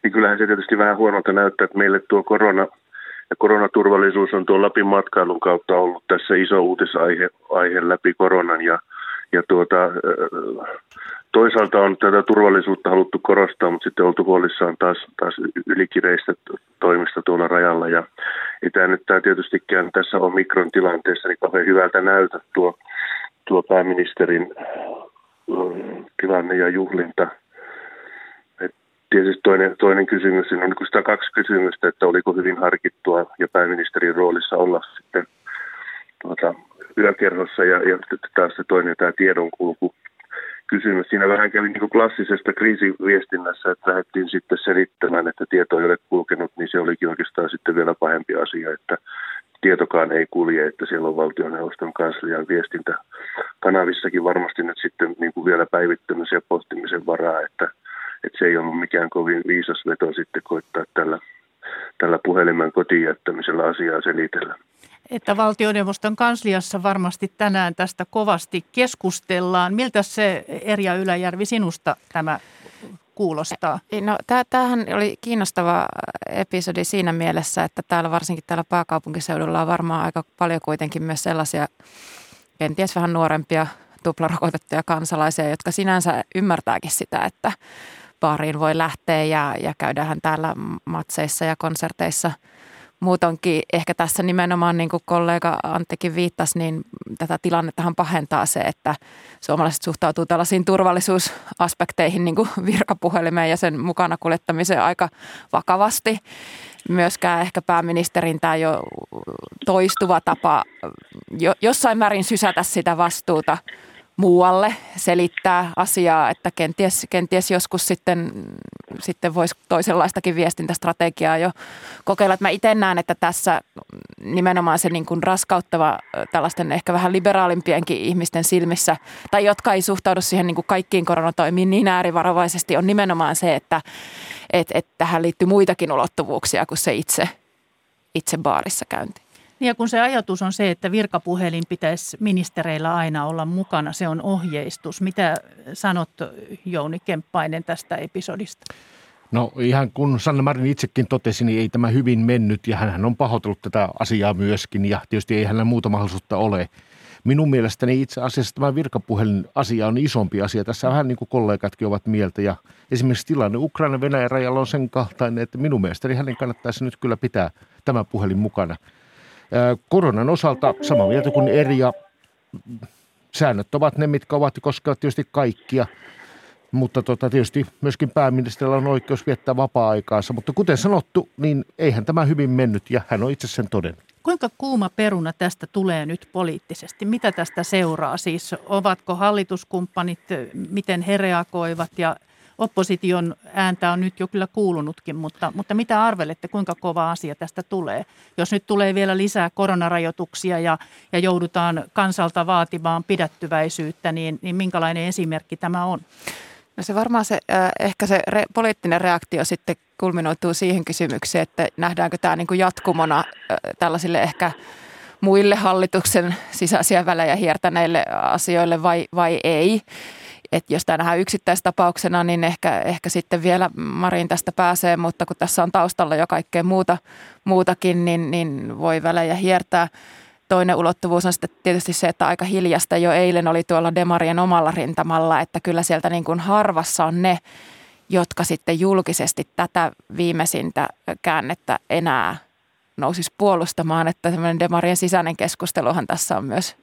niin kyllähän se tietysti vähän huonolta näyttää, että meille tuo korona ja koronaturvallisuus on tuon Lapin matkailun kautta ollut tässä iso uutisaihe aihe läpi koronan ja, ja tuota, toisaalta on tätä turvallisuutta haluttu korostaa, mutta sitten oltu huolissaan taas, taas ylikireistä toimista tuolla rajalla. Ja ei tämä nyt tämä tietystikään tässä on mikron tilanteessa niin kauhean hyvältä näytä tuo, tuo pääministerin tilanne ja juhlinta. Et tietysti toinen, toinen kysymys, on niin sitä kaksi kysymystä, että oliko hyvin harkittua ja pääministerin roolissa olla sitten tuota, yökerhossa ja, ja taas se toinen tämä tiedonkulku kysymys. Siinä vähän kävi niin kuin klassisesta kriisiviestinnässä, että lähdettiin sitten selittämään, että tieto ei ole kulkenut, niin se olikin oikeastaan sitten vielä pahempi asia, että tietokaan ei kulje, että siellä on valtioneuvoston kanslian viestintäkanavissakin varmasti nyt sitten niin kuin vielä päivittämisen ja pohtimisen varaa, että, että se ei ollut mikään kovin viisas veto sitten koittaa tällä, tällä puhelimen kotiin jättämisellä asiaa selitellä että valtioneuvoston kansliassa varmasti tänään tästä kovasti keskustellaan. Miltä se Erja Yläjärvi sinusta tämä kuulostaa? No, tämähän oli kiinnostava episodi siinä mielessä, että täällä varsinkin täällä pääkaupunkiseudulla on varmaan aika paljon kuitenkin myös sellaisia kenties vähän nuorempia tuplarokotettuja kansalaisia, jotka sinänsä ymmärtääkin sitä, että baariin voi lähteä ja, ja käydään täällä matseissa ja konserteissa – muutonkin ehkä tässä nimenomaan niin kuin kollega Anttikin viittasi, niin tätä tilannettahan pahentaa se, että suomalaiset suhtautuu tällaisiin turvallisuusaspekteihin niin kuin virkapuhelimeen ja sen mukana kuljettamiseen aika vakavasti. myöskään ehkä pääministerin tämä jo toistuva tapa jo, jossain määrin sysätä sitä vastuuta muualle, selittää asiaa, että kenties, kenties joskus sitten, sitten voisi toisenlaistakin viestintästrategiaa jo kokeilla. Että mä itse näen, että tässä nimenomaan se niin kuin raskauttava tällaisten ehkä vähän liberaalimpienkin ihmisten silmissä, tai jotka ei suhtaudu siihen niin kuin kaikkiin koronatoimiin niin äärivarovaisesti, on nimenomaan se, että et, et tähän liittyy muitakin ulottuvuuksia kuin se itse, itse baarissa käynti. Ja kun se ajatus on se, että virkapuhelin pitäisi ministereillä aina olla mukana, se on ohjeistus. Mitä sanot Jouni Kemppainen tästä episodista? No ihan kun Sanna Marin itsekin totesi, niin ei tämä hyvin mennyt ja hän on pahoitellut tätä asiaa myöskin ja tietysti ei hänellä muuta mahdollisuutta ole. Minun mielestäni itse asiassa tämä virkapuhelin asia on isompi asia. Tässä vähän niin kuin kollegatkin ovat mieltä ja esimerkiksi tilanne Ukraina-Venäjän rajalla on sen kaltainen, että minun mielestäni hänen kannattaisi nyt kyllä pitää tämä puhelin mukana – Koronan osalta sama mieltä kuin eri ja säännöt ovat ne, mitkä ovat koskevat tietysti kaikkia. Mutta tota, tietysti myöskin pääministerillä on oikeus viettää vapaa-aikaansa. Mutta kuten sanottu, niin eihän tämä hyvin mennyt ja hän on itse sen todennut. Kuinka kuuma peruna tästä tulee nyt poliittisesti? Mitä tästä seuraa? Siis ovatko hallituskumppanit, miten he reagoivat ja opposition ääntä on nyt jo kyllä kuulunutkin, mutta, mutta mitä arvelette, kuinka kova asia tästä tulee? Jos nyt tulee vielä lisää koronarajoituksia ja, ja joudutaan kansalta vaatimaan pidättyväisyyttä, niin, niin minkälainen esimerkki tämä on? No se varmaan se, äh, ehkä se re, poliittinen reaktio sitten kulminoituu siihen kysymykseen, että nähdäänkö tämä niin kuin jatkumona äh, tällaisille ehkä muille hallituksen sisäisiä välejä hiertäneille asioille vai, vai ei että jos tämä nähdään yksittäistapauksena, niin ehkä, ehkä sitten vielä Marin tästä pääsee, mutta kun tässä on taustalla jo kaikkea muuta, muutakin, niin, niin voi välejä hiertää. Toinen ulottuvuus on sitten tietysti se, että aika hiljasta jo eilen oli tuolla Demarien omalla rintamalla, että kyllä sieltä niin kuin harvassa on ne, jotka sitten julkisesti tätä viimeisintä käännettä enää nousisi puolustamaan, että semmoinen Demarien sisäinen keskusteluhan tässä on myös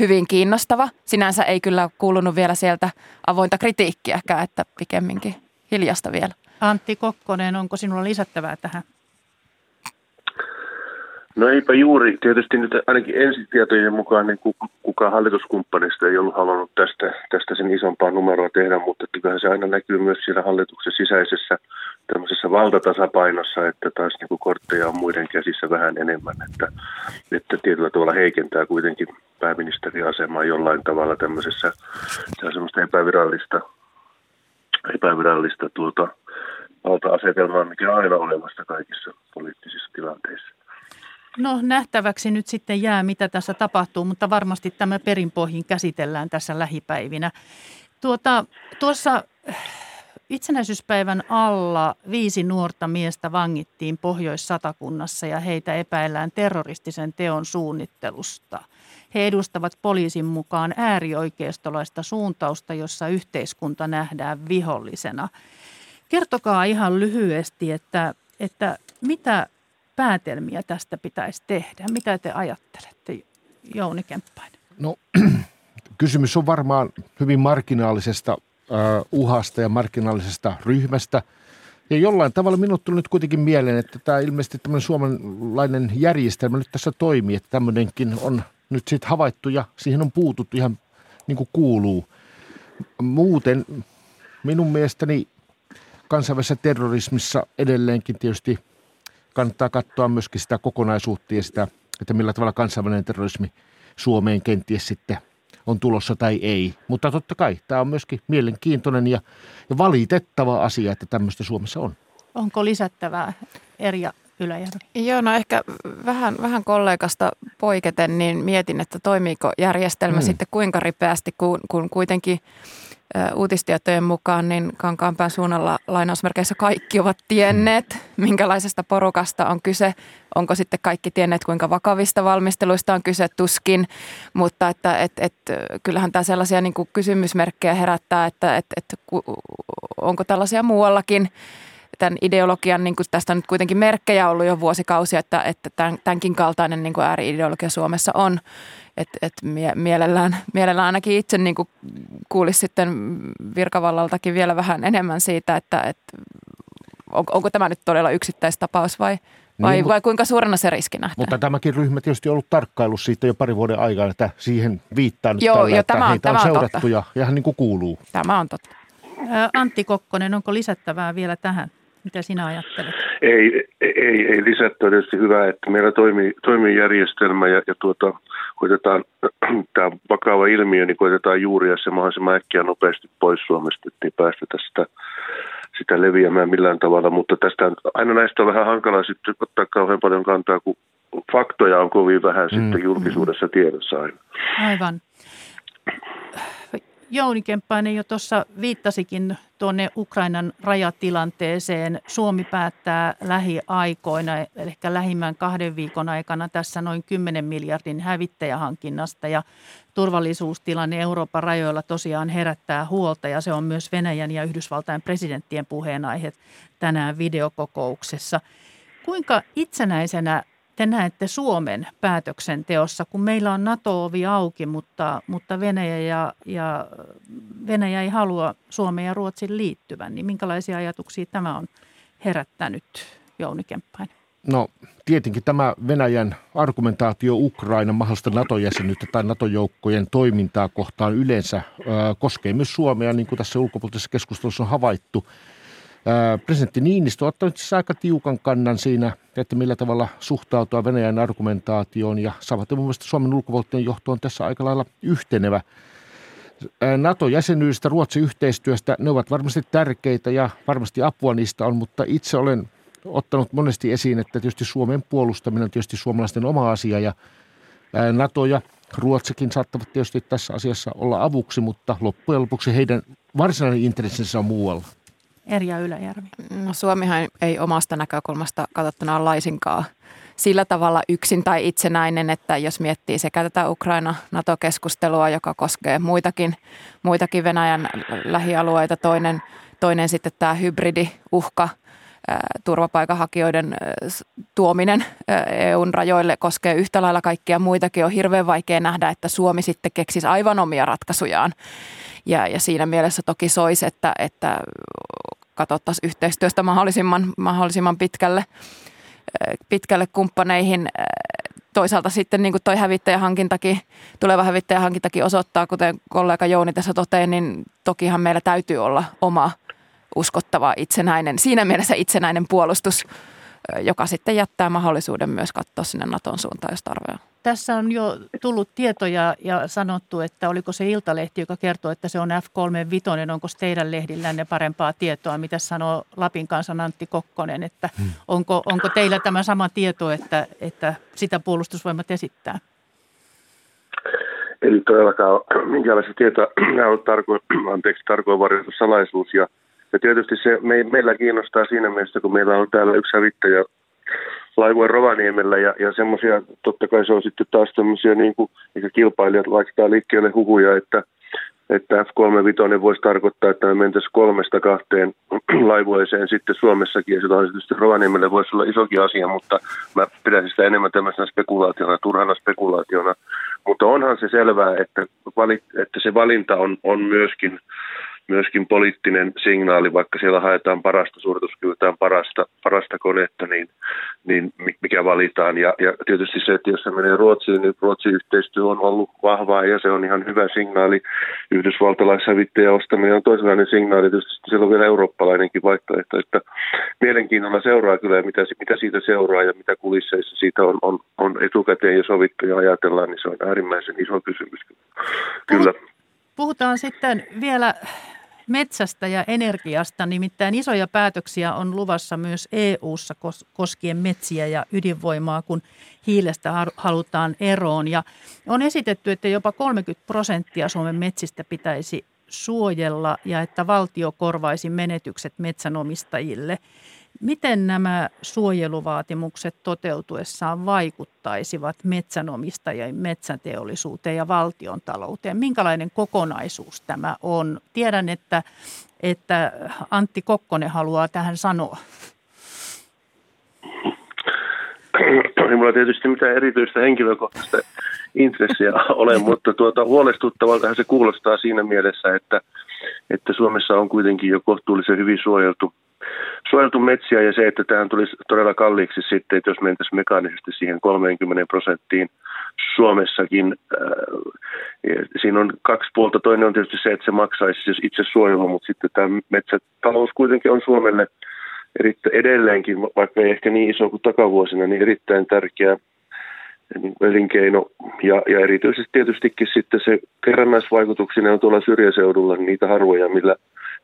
hyvin kiinnostava. Sinänsä ei kyllä kuulunut vielä sieltä avointa kritiikkiäkään, että pikemminkin hiljasta vielä. Antti Kokkonen, onko sinulla lisättävää tähän? No eipä juuri. Tietysti nyt ainakin ensitietojen mukaan niin kukaan hallituskumppanista ei ollut halunnut tästä, tästä sen isompaa numeroa tehdä, mutta kyllähän se aina näkyy myös siellä hallituksen sisäisessä tämmöisessä valtatasapainossa, että taas niin kuin kortteja on muiden käsissä vähän enemmän, että, että tietyllä tavalla heikentää kuitenkin pääministeriasemaa jollain tavalla tämmöisessä, se on semmoista epävirallista, epävirallista tuota, valta-asetelmaa, mikä on aina olemassa kaikissa poliittisissa tilanteissa. No nähtäväksi nyt sitten jää, mitä tässä tapahtuu, mutta varmasti tämä perinpohjin käsitellään tässä lähipäivinä. Tuota, tuossa Itsenäisyyspäivän alla viisi nuorta miestä vangittiin Pohjois-Satakunnassa ja heitä epäillään terroristisen teon suunnittelusta. He edustavat poliisin mukaan äärioikeistolaista suuntausta, jossa yhteiskunta nähdään vihollisena. Kertokaa ihan lyhyesti, että, että mitä päätelmiä tästä pitäisi tehdä? Mitä te ajattelette, Jouni Kemppainen? No (clears throat) kysymys on varmaan hyvin marginaalisesta uhasta ja markkinaalisesta ryhmästä. Ja jollain tavalla minut tuli nyt kuitenkin mieleen, että tämä ilmeisesti tämmöinen suomalainen järjestelmä nyt tässä toimii, että tämmöinenkin on nyt sitten havaittu ja siihen on puututtu ihan niin kuin kuuluu. Muuten minun mielestäni kansainvälisessä terrorismissa edelleenkin tietysti kannattaa katsoa myöskin sitä kokonaisuutta ja sitä, että millä tavalla kansainvälinen terrorismi Suomeen kenties sitten on tulossa tai ei. Mutta totta kai tämä on myöskin mielenkiintoinen ja, ja valitettava asia, että tämmöistä Suomessa on. Onko lisättävää Erja Yläjärvi? Joo, no ehkä vähän, vähän kollegasta poiketen, niin mietin, että toimiiko järjestelmä hmm. sitten kuinka ripeästi, kun, kun kuitenkin uutistietojen mukaan niin Kankaanpään suunnalla lainausmerkeissä kaikki ovat tienneet, minkälaisesta porukasta on kyse. Onko sitten kaikki tienneet, kuinka vakavista valmisteluista on kyse tuskin, mutta että et, et, kyllähän tämä sellaisia niin kuin kysymysmerkkejä herättää, että et, et, onko tällaisia muuallakin tämän ideologian, niin kuin tästä on nyt kuitenkin merkkejä ollut jo vuosikausia, että, että tämänkin kaltainen niin kuin ääri-ideologia Suomessa on. Että et mielellään, mielellään ainakin itse niin kuin kuulisi sitten virkavallaltakin vielä vähän enemmän siitä, että, että on, onko tämä nyt todella yksittäistapaus vai, vai, niin, vai kuinka suurena se riski nähdään? Mutta tämäkin ryhmä tietysti on ollut tarkkailu siitä jo pari vuoden aikaa, että siihen viittaa nyt Joo, tällä, jo, että tämä on, heitä tämä on seurattu totta. ja, ja niin kuin kuuluu. Tämä on totta. Antti Kokkonen, onko lisättävää vielä tähän? Mitä sinä ajattelet? Ei, ei, ei lisättyä tietysti hyvä, että meillä toimii, toimii järjestelmä ja, ja tuota, koitetaan (clears throat) tämä vakava ilmiö, niin koitetaan juuria se mahdollisimman äkkiä nopeasti pois Suomesta, että ei päästetä sitä, sitä leviämään millään tavalla, mutta tästä aina näistä on vähän hankala sitten ottaa kauhean paljon kantaa, kun faktoja on kovin vähän mm. sitten julkisuudessa tiedossa aina. Aivan. Jouni Kemppainen jo tuossa viittasikin tuonne Ukrainan rajatilanteeseen. Suomi päättää lähiaikoina, eli lähimmän kahden viikon aikana tässä noin 10 miljardin hävittäjähankinnasta ja turvallisuustilanne Euroopan rajoilla tosiaan herättää huolta ja se on myös Venäjän ja Yhdysvaltain presidenttien puheenaihe tänään videokokouksessa. Kuinka itsenäisenä te näette Suomen päätöksenteossa, kun meillä on NATO-ovi auki, mutta, mutta Venäjä, ja, ja Venäjä ei halua Suomen ja Ruotsin liittyvän, niin minkälaisia ajatuksia tämä on herättänyt, Jouni Kemppainen? No tietenkin tämä Venäjän argumentaatio Ukrainan mahdollista NATO-jäsenyyttä tai NATO-joukkojen toimintaa kohtaan yleensä äh, koskee myös Suomea, niin kuin tässä ulkopuolisessa keskustelussa on havaittu. Presidentti Niinistö on ottanut siis aika tiukan kannan siinä, että millä tavalla suhtautua Venäjän argumentaatioon ja samaten mun mielestä Suomen ulkopuolinen johto on tässä aika lailla yhtenevä. NATO-jäsenyydestä, Ruotsin yhteistyöstä, ne ovat varmasti tärkeitä ja varmasti apua niistä on, mutta itse olen ottanut monesti esiin, että tietysti Suomen puolustaminen on tietysti suomalaisten oma asia ja NATO ja Ruotsikin saattavat tietysti tässä asiassa olla avuksi, mutta loppujen lopuksi heidän varsinainen intressinsä on muualla. Erja Yläjärvi? No Suomihan ei omasta näkökulmasta katsottuna laisinkaan sillä tavalla yksin tai itsenäinen, että jos miettii sekä tätä Ukraina-NATO-keskustelua, joka koskee muitakin, muitakin Venäjän lähialueita, toinen, toinen sitten tämä hybridiuhka, turvapaikanhakijoiden tuominen EUn rajoille koskee yhtä lailla kaikkia muitakin. On hirveän vaikea nähdä, että Suomi sitten keksisi aivan omia ratkaisujaan. Ja, ja siinä mielessä toki soisi, että, että katsottaisiin yhteistyöstä mahdollisimman, mahdollisimman pitkälle, pitkälle kumppaneihin. Toisaalta sitten niin kuin toi hävittäjähankintakin, tuleva hävittäjähankintakin osoittaa, kuten kollega Jouni tässä toteaa, niin tokihan meillä täytyy olla oma uskottava itsenäinen, siinä mielessä itsenäinen puolustus, joka sitten jättää mahdollisuuden myös katsoa sinne Naton suuntaan, jos tarve on. Tässä on jo tullut tietoja ja sanottu, että oliko se Iltalehti, joka kertoo, että se on F35. Onko teidän lehdillänne parempaa tietoa? Mitä sanoo Lapin kansan Antti Kokkonen? Että hmm. onko, onko teillä tämä sama tieto, että, että sitä puolustusvoimat esittää? Eli todellakaan minkälaista tietoa (clears throat) on tarkoin, anteeksi, tarkoin varjeltu salaisuus. Ja, ja tietysti se me, meillä kiinnostaa siinä mielessä, kun meillä on täällä yksi hävittäjä laivojen Rovaniemellä ja, ja semmoisia, totta kai se on sitten taas tämmöisiä niin kuin, eikä kilpailijat laittaa liikkeelle huhuja, että, että F35 voisi tarkoittaa, että me mentäisiin kolmesta kahteen (clears throat) laivoiseen sitten Suomessakin, ja silloin tietysti Rovaniemelle voisi olla isokin asia, mutta mä pidän sitä enemmän tämmöisenä spekulaationa, turhana spekulaationa. Mutta onhan se selvää, että, vali, että se valinta on, on myöskin myöskin poliittinen signaali, vaikka siellä haetaan parasta suorituskyvytään, parasta, parasta konetta, niin, niin mikä valitaan. Ja, ja tietysti se, että jos se menee Ruotsiin, niin Ruotsin yhteistyö on ollut vahvaa ja se on ihan hyvä signaali. Yhdysvaltalaishävittäjä ostaminen on toisenlainen signaali. Tietysti siellä on vielä eurooppalainenkin vaihtoehto, että mielenkiinnolla seuraa kyllä, mitä, mitä siitä seuraa ja mitä kulisseissa siitä on, on, on etukäteen jo sovittu ja ajatellaan, niin se on äärimmäisen iso kysymys. Kyllä. Puhutaan sitten vielä metsästä ja energiasta, nimittäin isoja päätöksiä on luvassa myös EU-ssa koskien metsiä ja ydinvoimaa, kun hiilestä halutaan eroon. Ja on esitetty, että jopa 30 prosenttia Suomen metsistä pitäisi suojella ja että valtio korvaisi menetykset metsänomistajille. Miten nämä suojeluvaatimukset toteutuessaan vaikuttaisivat metsänomistajien, metsäteollisuuteen ja valtion talouteen? Minkälainen kokonaisuus tämä on? Tiedän, että, että Antti Kokkonen haluaa tähän sanoa. Ei tietysti mitään erityistä henkilökohtaista intressiä ole, mutta tuota, huolestuttavaltahan se kuulostaa siinä mielessä, että että Suomessa on kuitenkin jo kohtuullisen hyvin suojeltu, suojeltu metsiä ja se, että tähän tulisi todella kalliiksi sitten, että jos mentäisiin mekaanisesti siihen 30 prosenttiin Suomessakin. Äh, siinä on kaksi puolta. Toinen on tietysti se, että se maksaisi siis itse suojelu, mutta sitten tämä metsätalous kuitenkin on Suomelle erittäin edelleenkin, vaikka ei ehkä niin iso kuin takavuosina, niin erittäin tärkeä niin elinkeino ja, ja erityisesti tietystikin sitten se kerrannaisvaikutuksina on tuolla syrjäseudulla niitä harvoja, millä,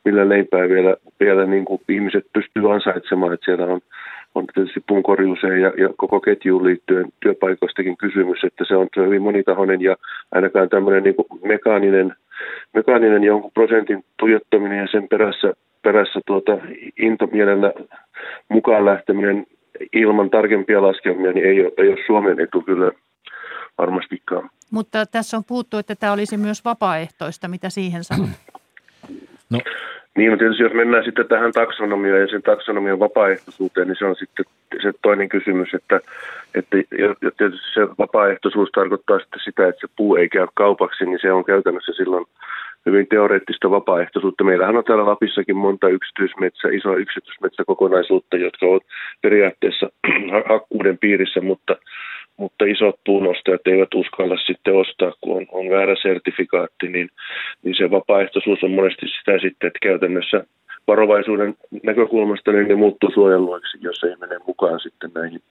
millä leipää vielä, vielä niin kuin ihmiset pystyy ansaitsemaan, että siellä on, on tietysti puunkorjuuseen ja, ja koko ketjuun liittyen työpaikoistakin kysymys, että se on, se on hyvin monitahoinen ja ainakaan tämmöinen niin kuin mekaaninen, mekaaninen jonkun prosentin tuijottaminen ja sen perässä, perässä tuota intomielellä mukaan lähteminen ilman tarkempia laskelmia niin ei ole, ei ole Suomen etu kyllä varmastikaan. Mutta tässä on puhuttu, että tämä olisi myös vapaaehtoista. Mitä siihen sanot? (clears throat) No. Niin, no tietysti jos mennään sitten tähän taksonomiaan ja sen taksonomian vapaaehtoisuuteen, niin se on sitten se toinen kysymys, että, että ja tietysti se vapaaehtoisuus tarkoittaa sitten sitä, että se puu ei käy kaupaksi, niin se on käytännössä silloin hyvin teoreettista vapaaehtoisuutta. Meillähän on täällä Lapissakin monta yksityismetsä, isoa yksityismetsäkokonaisuutta, jotka ovat periaatteessa (clears throat) hakkuuden piirissä, mutta, mutta isot puunostajat eivät uskalla sitten ostaa, kun on, on väärä sertifikaatti, niin, niin se vapaaehtoisuus on monesti sitä sitten, että käytännössä varovaisuuden näkökulmasta niin ne muuttuu suojeluiksi, jos ei mene mukaan sitten näihin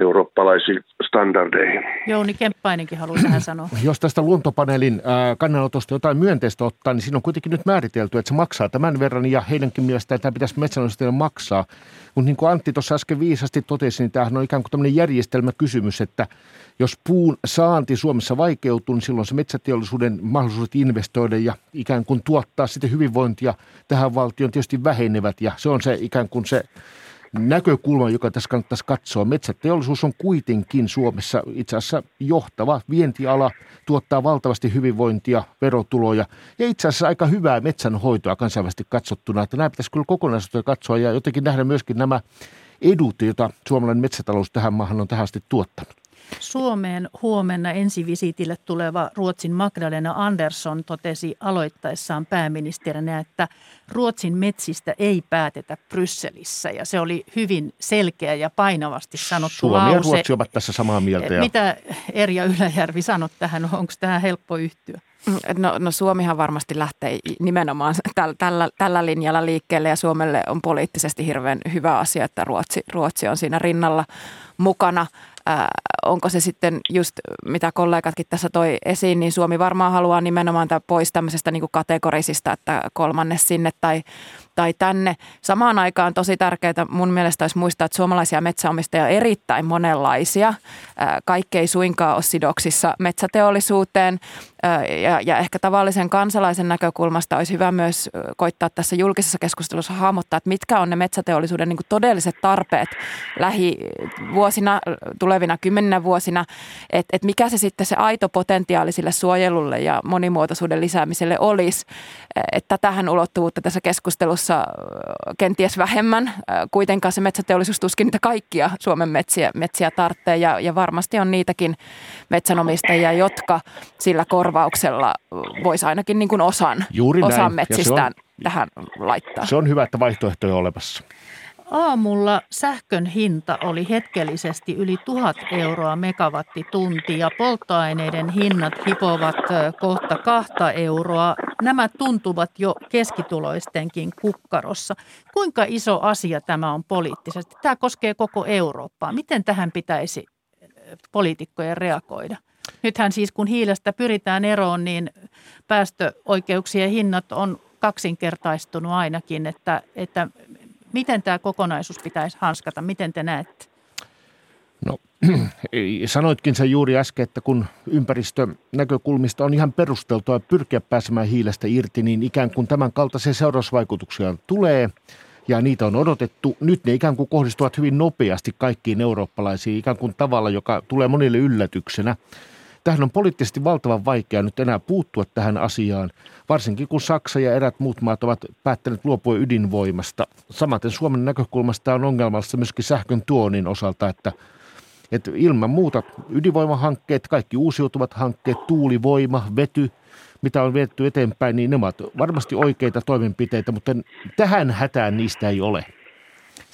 eurooppalaisiin standardeihin. Jouni Kemppainenkin haluaa tähän sanoa. (clears throat) Jos tästä luontopaneelin kannanotosta jotain myönteistä ottaa, niin siinä on kuitenkin nyt määritelty, että se maksaa tämän verran ja heidänkin mielestään tämä pitäisi metsänomistajille maksaa. Mutta niin kuin Antti tuossa äsken viisasti totesi, niin tämähän on ikään kuin tämmöinen järjestelmäkysymys, että jos puun saanti Suomessa vaikeutuu, niin silloin se metsäteollisuuden mahdollisuudet investoida ja ikään kuin tuottaa sitten hyvinvointia tähän valtioon tietysti vähenevät ja se on se ikään kuin se näkökulma, joka tässä kannattaisi katsoa. Metsäteollisuus on kuitenkin Suomessa itse asiassa johtava vientiala, tuottaa valtavasti hyvinvointia, verotuloja ja itse asiassa aika hyvää metsänhoitoa kansainvälisesti katsottuna. Että nämä pitäisi kyllä kokonaisuutta katsoa ja jotenkin nähdä myöskin nämä edut, joita suomalainen metsätalous tähän maahan on tähän asti tuottanut. Suomeen huomenna ensivisitille tuleva Ruotsin Magdalena Andersson totesi aloittaessaan pääministerinä, että Ruotsin metsistä ei päätetä Brysselissä. Ja se oli hyvin selkeä ja painavasti sanottu Suomi lause. ja Ruotsi ovat tässä samaa mieltä. Ja... Mitä Erja Yläjärvi sanoi tähän? Onko tähän helppo yhtyä? No, no Suomihan varmasti lähtee nimenomaan (laughs) tällä, tällä, tällä linjalla liikkeelle ja Suomelle on poliittisesti hirveän hyvä asia, että Ruotsi, Ruotsi on siinä rinnalla mukana – Äh, onko se sitten just, mitä kollegatkin tässä toi esiin, niin Suomi varmaan haluaa nimenomaan pois tämmöisestä niin kategorisista, että kolmannes sinne tai tai tänne. Samaan aikaan tosi tärkeää mun mielestä olisi muistaa, että suomalaisia metsäomistajia on erittäin monenlaisia. Kaikki ei suinkaan ole sidoksissa metsäteollisuuteen ja, ja ehkä tavallisen kansalaisen näkökulmasta olisi hyvä myös koittaa tässä julkisessa keskustelussa hahmottaa, että mitkä on ne metsäteollisuuden niin todelliset tarpeet lähivuosina, tulevina kymmeninä vuosina, että, että mikä se sitten se aito potentiaali sille suojelulle ja monimuotoisuuden lisäämiselle olisi. Että tähän ulottuvuutta tässä keskustelussa jatkossa kenties vähemmän. Kuitenkaan se metsäteollisuus tuskin niitä kaikkia Suomen metsiä, metsiä tarvitsee ja, ja varmasti on niitäkin metsänomistajia, jotka sillä korvauksella voisi ainakin niin kuin osan, Juuri osan metsistään tähän laittaa. Se on hyvä, että vaihtoehtoja on olemassa. Aamulla sähkön hinta oli hetkellisesti yli 1000 euroa megawattitunti ja polttoaineiden hinnat hipovat kohta kahta euroa. Nämä tuntuvat jo keskituloistenkin kukkarossa. Kuinka iso asia tämä on poliittisesti? Tämä koskee koko Eurooppaa. Miten tähän pitäisi poliitikkojen reagoida? Nythän siis kun hiilestä pyritään eroon, niin päästöoikeuksien hinnat on kaksinkertaistunut ainakin, että, että Miten tämä kokonaisuus pitäisi hanskata? Miten te näette? No, (clears throat) sanoitkin sen juuri äsken, että kun ympäristön näkökulmista on ihan perusteltua pyrkiä pääsemään hiilestä irti, niin ikään kuin tämän kaltaisia seurausvaikutuksia tulee ja niitä on odotettu. Nyt ne ikään kuin kohdistuvat hyvin nopeasti kaikkiin eurooppalaisiin ikään kuin tavalla, joka tulee monille yllätyksenä. Tähän on poliittisesti valtavan vaikea nyt enää puuttua tähän asiaan, varsinkin kun Saksa ja erät muut maat ovat päättäneet luopua ydinvoimasta. Samaten Suomen näkökulmasta on ongelmallista myöskin sähkön tuonin osalta, että että ilman muuta ydinvoimahankkeet, kaikki uusiutuvat hankkeet, tuulivoima, vety, mitä on vietty eteenpäin, niin ne ovat varmasti oikeita toimenpiteitä, mutta tähän hätään niistä ei ole.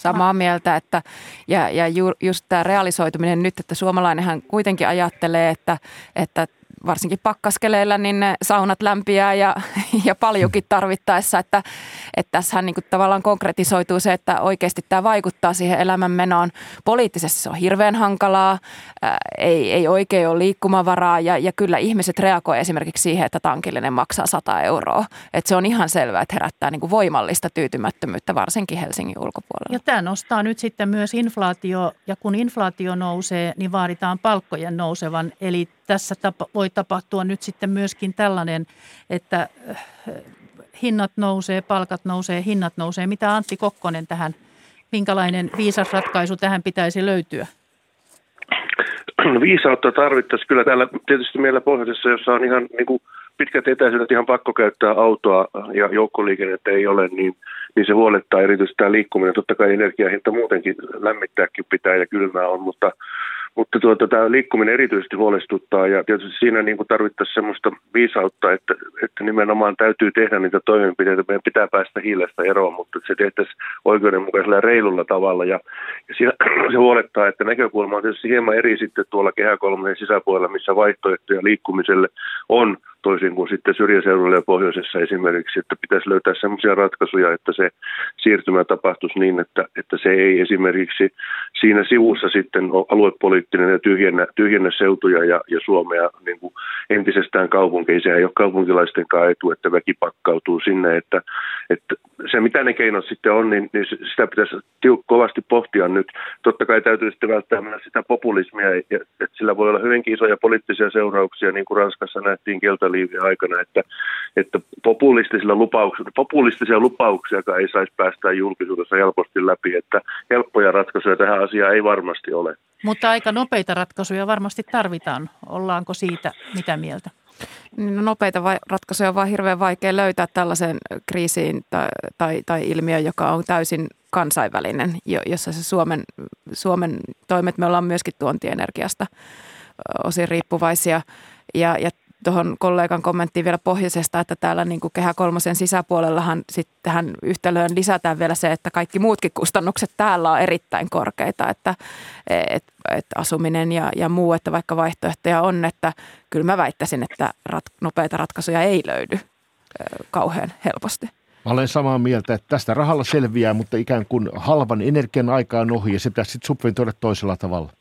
Samaa mieltä, että ja, ja ju, just tämä realisoituminen nyt, että suomalainenhan kuitenkin ajattelee, että, että varsinkin pakkaskeleilla, niin ne saunat lämpiää ja, (laughs) ja paljonkin tarvittaessa, että, että tässähän niin tavallaan konkretisoituu se, että oikeasti tämä vaikuttaa siihen elämänmenoon. Poliittisesti se on hirveän hankalaa, ää, ei, ei oikein ole liikkumavaraa ja, ja kyllä ihmiset reagoivat esimerkiksi siihen, että tankillinen maksaa 100 euroa. Että se on ihan selvää, että herättää niin voimallista tyytymättömyyttä varsinkin Helsingin ulkopuolella. Ja tämä nostaa nyt sitten myös inflaatio ja kun inflaatio nousee, niin vaaditaan palkkojen nousevan. Eli tässä tapa, voi tapahtua nyt sitten myöskin tällainen, että äh, hinnat nousee, palkat nousee, hinnat nousee. Mitä Antti Kokkonen tähän, minkälainen viisas ratkaisu tähän pitäisi löytyä? No, viisautta tarvittaisiin kyllä täällä tietysti meillä pohjoisessa, jossa on ihan niin kuin pitkät etäisyydet ihan pakko käyttää autoa ja joukkoliikennettä ei ole, niin, niin se huolettaa erityisesti tämä liikkuminen. Totta kai energiahinta muutenkin lämmittääkin pitää ja kylmää on, mutta mutta tuota, tämä liikkuminen erityisesti huolestuttaa ja tietysti siinä niin kuin tarvittaisiin sellaista viisautta, että, että nimenomaan täytyy tehdä niitä toimenpiteitä. Meidän pitää päästä hiilestä eroon, mutta se tehtäisiin oikeudenmukaisella reilulla tavalla. Ja, ja siinä, (clears throat) se huolettaa, että näkökulma on tietysti hieman eri sitten tuolla kehä sisäpuolella, missä vaihtoehtoja liikkumiselle on – toisin kuin sitten syrjäseudulla ja pohjoisessa esimerkiksi, että pitäisi löytää sellaisia ratkaisuja, että se siirtymä tapahtuisi niin, että, että se ei esimerkiksi siinä sivussa sitten ole aluepoliittinen ja tyhjennä, tyhjennä seutuja ja, ja Suomea niin kuin entisestään kaupunkeja. Se ei ole kaupunkilaisten etu, että väki pakkautuu sinne, että, että se mitä ne keinot sitten on, niin, niin sitä pitäisi tiuk- kovasti pohtia nyt. Totta kai täytyy sitten välttää sitä populismia, että sillä voi olla hyvinkin isoja poliittisia seurauksia, niin kuin Ranskassa nähtiin kieltä liivien aikana, että, että populistisilla lupauksilla, populistisia lupauksia ei saisi päästä julkisuudessa helposti läpi, että helppoja ratkaisuja tähän asiaan ei varmasti ole. Mutta aika nopeita ratkaisuja varmasti tarvitaan. Ollaanko siitä mitä mieltä? Niin no, nopeita vai- ratkaisuja on vaan hirveän vaikea löytää tällaiseen kriisiin tai, tai, tai ilmiöön, joka on täysin kansainvälinen, jossa se Suomen, Suomen toimet, me ollaan myöskin tuontienergiasta osin riippuvaisia. Ja, ja tuohon kollegan kommenttiin vielä pohjoisesta, että täällä niin kuin Kehä kolmosen sisäpuolellahan sitten tähän yhtälöön lisätään vielä se, että kaikki muutkin kustannukset täällä on erittäin korkeita, että et, et asuminen ja, ja muu, että vaikka vaihtoehtoja on, että kyllä mä väittäisin, että rat, nopeita ratkaisuja ei löydy kauhean helposti. Mä olen samaa mieltä, että tästä rahalla selviää, mutta ikään kuin halvan energian aika on ohi ja se pitäisi sitten subventoida toisella tavalla.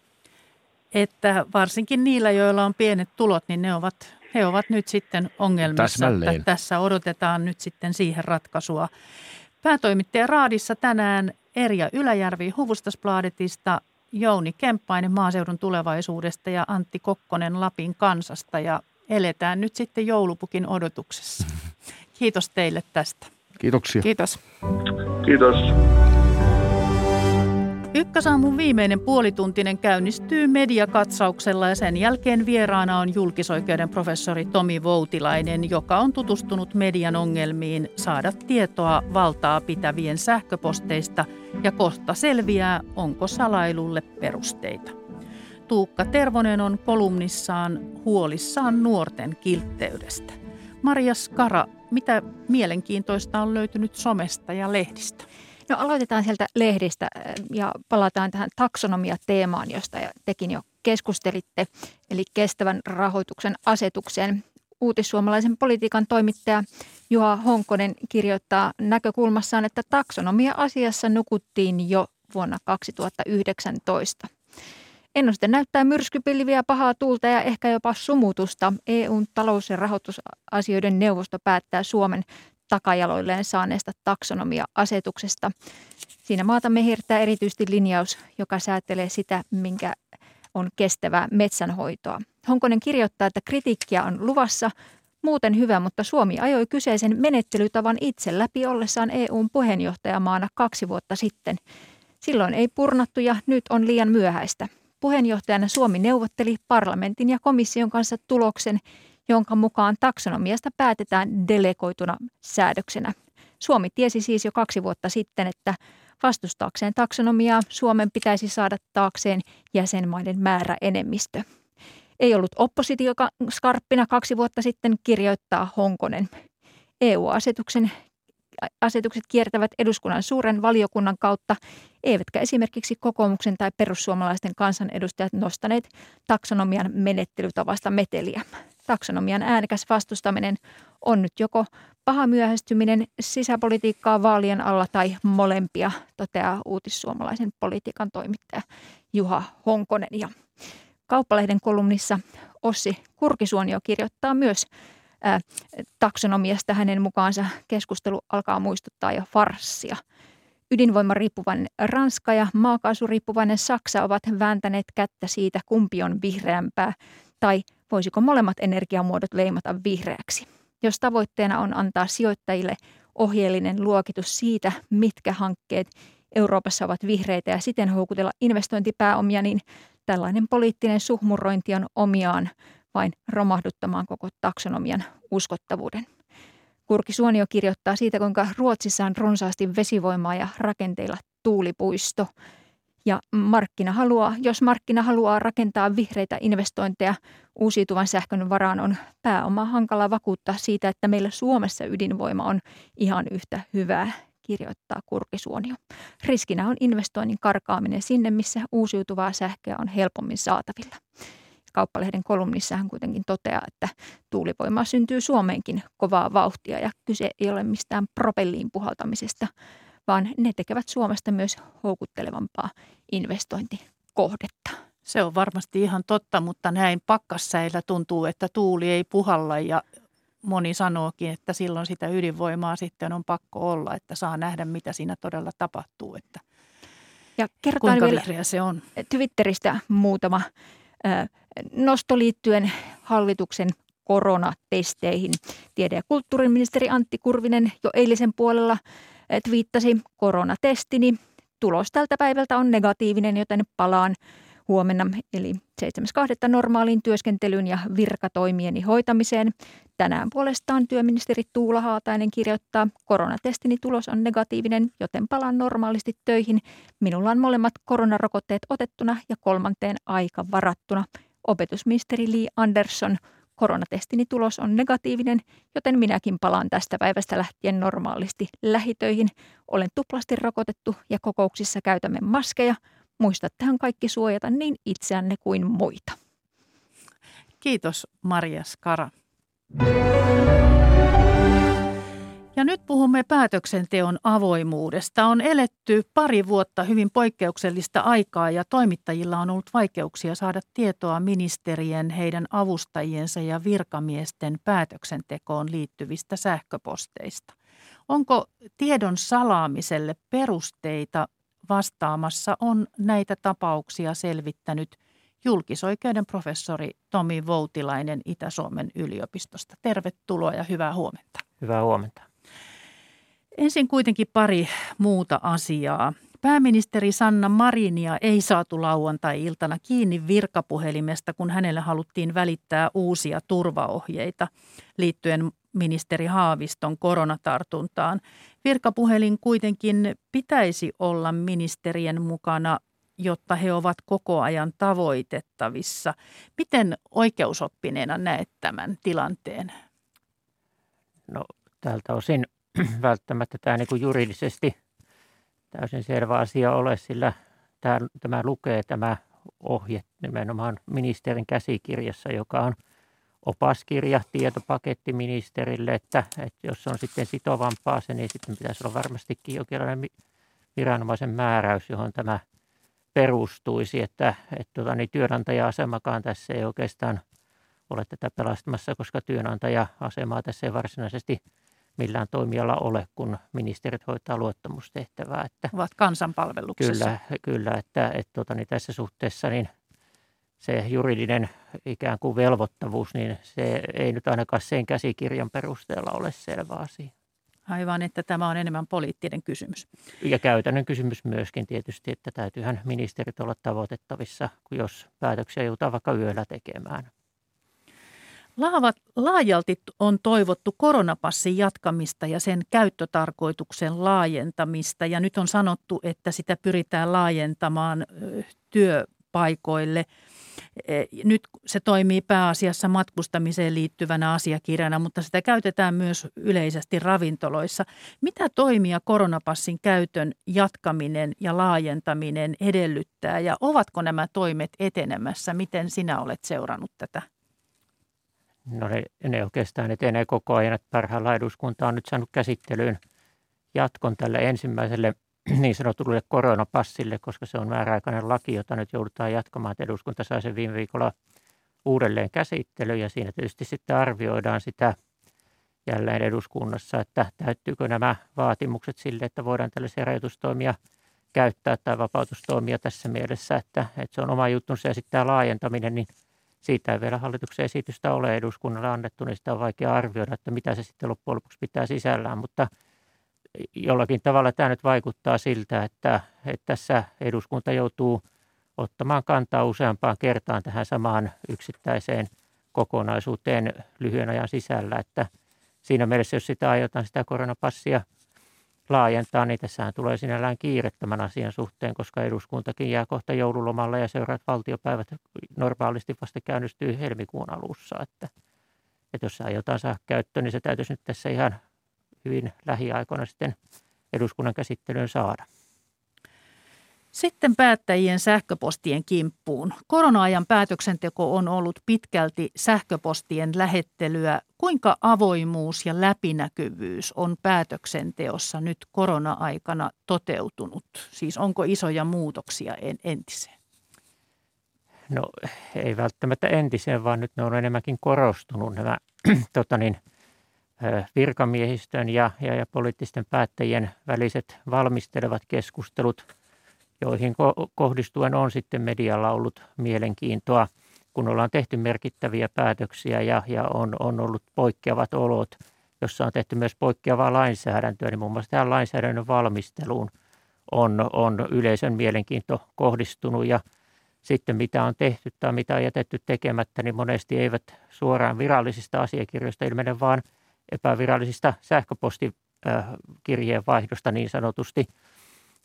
Että varsinkin niillä, joilla on pienet tulot, niin ne ovat he ovat nyt sitten ongelmissa. Että tässä odotetaan nyt sitten siihen ratkaisua. Päätoimittaja Raadissa tänään Erja Yläjärvi Huvustasplaadetista, Jouni Kemppainen maaseudun tulevaisuudesta ja Antti Kokkonen Lapin kansasta. Ja eletään nyt sitten joulupukin odotuksessa. Kiitos teille tästä. Kiitoksia. Kiitos. Kiitos. Ykkösaamun viimeinen puolituntinen käynnistyy mediakatsauksella ja sen jälkeen vieraana on julkisoikeuden professori Tomi Voutilainen, joka on tutustunut median ongelmiin saada tietoa valtaa pitävien sähköposteista ja kohta selviää, onko salailulle perusteita. Tuukka Tervonen on kolumnissaan huolissaan nuorten kiltteydestä. Maria Skara, mitä mielenkiintoista on löytynyt somesta ja lehdistä? No aloitetaan sieltä lehdistä ja palataan tähän taksonomia-teemaan, josta tekin jo keskustelitte, eli kestävän rahoituksen asetukseen. Uutissuomalaisen politiikan toimittaja Juha Honkonen kirjoittaa näkökulmassaan, että taksonomia-asiassa nukuttiin jo vuonna 2019. Ennuste näyttää myrskypilviä, pahaa tuulta ja ehkä jopa sumutusta. EUn talous- ja rahoitusasioiden neuvosto päättää Suomen takajaloilleen saaneesta taksonomia-asetuksesta. Siinä maatamme hirttää erityisesti linjaus, joka säätelee sitä, minkä on kestävää metsänhoitoa. Honkonen kirjoittaa, että kritiikkiä on luvassa, muuten hyvä, mutta Suomi ajoi kyseisen menettelytavan itse läpi ollessaan EUn puheenjohtajamaana kaksi vuotta sitten. Silloin ei purnattu ja nyt on liian myöhäistä. Puheenjohtajana Suomi neuvotteli parlamentin ja komission kanssa tuloksen, jonka mukaan taksonomiasta päätetään delegoituna säädöksenä. Suomi tiesi siis jo kaksi vuotta sitten, että vastustaakseen taksonomiaa Suomen pitäisi saada taakseen jäsenmaiden määrä enemmistö. Ei ollut oppositio skarppina kaksi vuotta sitten, kirjoittaa Honkonen. EU-asetuksen asetukset kiertävät eduskunnan suuren valiokunnan kautta, eivätkä esimerkiksi kokoomuksen tai perussuomalaisten kansanedustajat nostaneet taksonomian menettelytavasta meteliä. Taksonomian äänekäs vastustaminen on nyt joko paha myöhästyminen sisäpolitiikkaa vaalien alla tai molempia, toteaa uutissuomalaisen politiikan toimittaja Juha Honkonen. Ja Kauppalehden kolumnissa Ossi Kurkisuonio kirjoittaa myös ää, taksonomiasta hänen mukaansa keskustelu alkaa muistuttaa jo farssia. Ydinvoimariippuvainen Ranska ja maakaasuriippuvainen Saksa ovat vääntäneet kättä siitä, kumpi on vihreämpää, tai voisiko molemmat energiamuodot leimata vihreäksi. Jos tavoitteena on antaa sijoittajille ohjeellinen luokitus siitä, mitkä hankkeet Euroopassa ovat vihreitä ja siten houkutella investointipääomia, niin tällainen poliittinen suhmurointi on omiaan vain romahduttamaan koko taksonomian uskottavuuden. Kurki Suonio kirjoittaa siitä, kuinka Ruotsissa on runsaasti vesivoimaa ja rakenteilla tuulipuisto. Ja markkina haluaa, jos markkina haluaa rakentaa vihreitä investointeja uusiutuvan sähkön varaan, on pääoma hankala vakuuttaa siitä, että meillä Suomessa ydinvoima on ihan yhtä hyvää, kirjoittaa Kurkisuonio. Riskinä on investoinnin karkaaminen sinne, missä uusiutuvaa sähköä on helpommin saatavilla. Kauppalehden kolumnissa hän kuitenkin toteaa, että tuulivoimaa syntyy Suomeenkin kovaa vauhtia ja kyse ei ole mistään propelliin puhaltamisesta, vaan ne tekevät Suomesta myös houkuttelevampaa investointikohdetta. Se on varmasti ihan totta, mutta näin pakkassäillä tuntuu, että tuuli ei puhalla ja moni sanookin, että silloin sitä ydinvoimaa sitten on pakko olla, että saa nähdä, mitä siinä todella tapahtuu, että ja kuinka vielä se on. Twitteristä muutama nosto liittyen hallituksen koronatesteihin. Tiede- ja kulttuuriministeri Antti Kurvinen jo eilisen puolella twiittasi koronatestini. Tulos tältä päivältä on negatiivinen, joten palaan huomenna eli 7.2. normaaliin työskentelyyn ja virkatoimieni hoitamiseen. Tänään puolestaan työministeri Tuula Haatainen kirjoittaa, koronatestini tulos on negatiivinen, joten palaan normaalisti töihin. Minulla on molemmat koronarokotteet otettuna ja kolmanteen aika varattuna. Opetusministeri Lee Anderson, koronatestini tulos on negatiivinen, joten minäkin palaan tästä päivästä lähtien normaalisti lähitöihin. Olen tuplasti rokotettu ja kokouksissa käytämme maskeja. Muistattehan kaikki suojata niin itseänne kuin muita. Kiitos Maria Skara. Ja nyt puhumme päätöksenteon avoimuudesta. On eletty pari vuotta hyvin poikkeuksellista aikaa ja toimittajilla on ollut vaikeuksia saada tietoa ministerien, heidän avustajiensa ja virkamiesten päätöksentekoon liittyvistä sähköposteista. Onko tiedon salaamiselle perusteita vastaamassa on näitä tapauksia selvittänyt julkisoikeuden professori Tomi Voutilainen Itä-Suomen yliopistosta. Tervetuloa ja hyvää huomenta. Hyvää huomenta. Ensin kuitenkin pari muuta asiaa. Pääministeri Sanna Marinia ei saatu lauantai-iltana kiinni virkapuhelimesta, kun hänelle haluttiin välittää uusia turvaohjeita liittyen ministeri Haaviston koronatartuntaan. Virkapuhelin kuitenkin pitäisi olla ministerien mukana, jotta he ovat koko ajan tavoitettavissa. Miten oikeusoppineena näet tämän tilanteen? No tältä osin (clears throat) välttämättä tämä niin kuin juridisesti täysin selvä asia ole, sillä tämä, tämä lukee tämä ohje nimenomaan ministerin käsikirjassa, joka on – opaskirja, tietopaketti ministerille, että, että jos on sitten sitovampaa se, niin sitten pitäisi olla varmastikin jokinlainen viranomaisen määräys, johon tämä perustuisi, että, että tuota, niin työnantaja-asemakaan tässä ei oikeastaan ole tätä pelastamassa, koska työnantaja-asemaa tässä ei varsinaisesti millään toimijalla ole, kun ministerit hoitaa luottamustehtävää. Että Ovat kansanpalveluksessa. Kyllä, kyllä että, että tuota, niin tässä suhteessa niin se juridinen ikään kuin velvoittavuus, niin se ei nyt ainakaan sen käsikirjan perusteella ole selvä asia. Aivan, että tämä on enemmän poliittinen kysymys. Ja käytännön kysymys myöskin tietysti, että täytyyhän ministerit olla tavoitettavissa, jos päätöksiä joudutaan vaikka yöllä tekemään. Laavat, laajalti on toivottu koronapassin jatkamista ja sen käyttötarkoituksen laajentamista. Ja nyt on sanottu, että sitä pyritään laajentamaan työpaikoille – E, nyt se toimii pääasiassa matkustamiseen liittyvänä asiakirjana, mutta sitä käytetään myös yleisesti ravintoloissa. Mitä toimia koronapassin käytön jatkaminen ja laajentaminen edellyttää ja ovatko nämä toimet etenemässä? Miten sinä olet seurannut tätä? No ne, ne oikeastaan etenee koko ajan, että parhaillaan eduskunta on nyt saanut käsittelyyn jatkon tälle ensimmäiselle (clears throat) niin sanotulle koronapassille, koska se on määräaikainen laki, jota nyt joudutaan jatkamaan. Että eduskunta sai sen viime viikolla uudelleen käsittelyyn ja siinä tietysti sitten arvioidaan sitä jälleen eduskunnassa, että täyttyykö nämä vaatimukset sille, että voidaan tällaisia rajoitustoimia käyttää tai vapautustoimia tässä mielessä, että, että se on oma juttunsa ja sitten tämä laajentaminen, niin siitä ei vielä hallituksen esitystä ole eduskunnalle annettu, niin sitä on vaikea arvioida, että mitä se sitten loppujen lopuksi pitää sisällään, mutta – jollakin tavalla tämä nyt vaikuttaa siltä, että, että tässä eduskunta joutuu ottamaan kantaa useampaan kertaan tähän samaan yksittäiseen kokonaisuuteen lyhyen ajan sisällä, että siinä mielessä, jos sitä aiotaan sitä koronapassia laajentaa, niin tässähän tulee sinällään kiire tämän asian suhteen, koska eduskuntakin jää kohta joululomalla ja seuraat valtiopäivät normaalisti vasta käynnistyy helmikuun alussa, että, että jos se aiotaan saada käyttöön, niin se täytyisi nyt tässä ihan hyvin lähiaikoina sitten eduskunnan käsittelyyn saada. Sitten päättäjien sähköpostien kimppuun. Korona-ajan päätöksenteko on ollut pitkälti sähköpostien lähettelyä. Kuinka avoimuus ja läpinäkyvyys on päätöksenteossa nyt korona-aikana toteutunut? Siis onko isoja muutoksia entiseen? No ei välttämättä entiseen, vaan nyt ne on enemmänkin korostunut nämä (clears throat) tota niin, virkamiehistön ja, ja, ja poliittisten päättäjien väliset valmistelevat keskustelut, joihin ko- kohdistuen on sitten medialla ollut mielenkiintoa, kun ollaan tehty merkittäviä päätöksiä ja, ja on, on ollut poikkeavat olot, jossa on tehty myös poikkeavaa lainsäädäntöä, niin muun muassa tähän lainsäädännön valmisteluun on, on yleisön mielenkiinto kohdistunut ja sitten mitä on tehty tai mitä on jätetty tekemättä, niin monesti eivät suoraan virallisista asiakirjoista ilmene, vaan – epävirallisista sähköpostikirjeenvaihdosta niin sanotusti.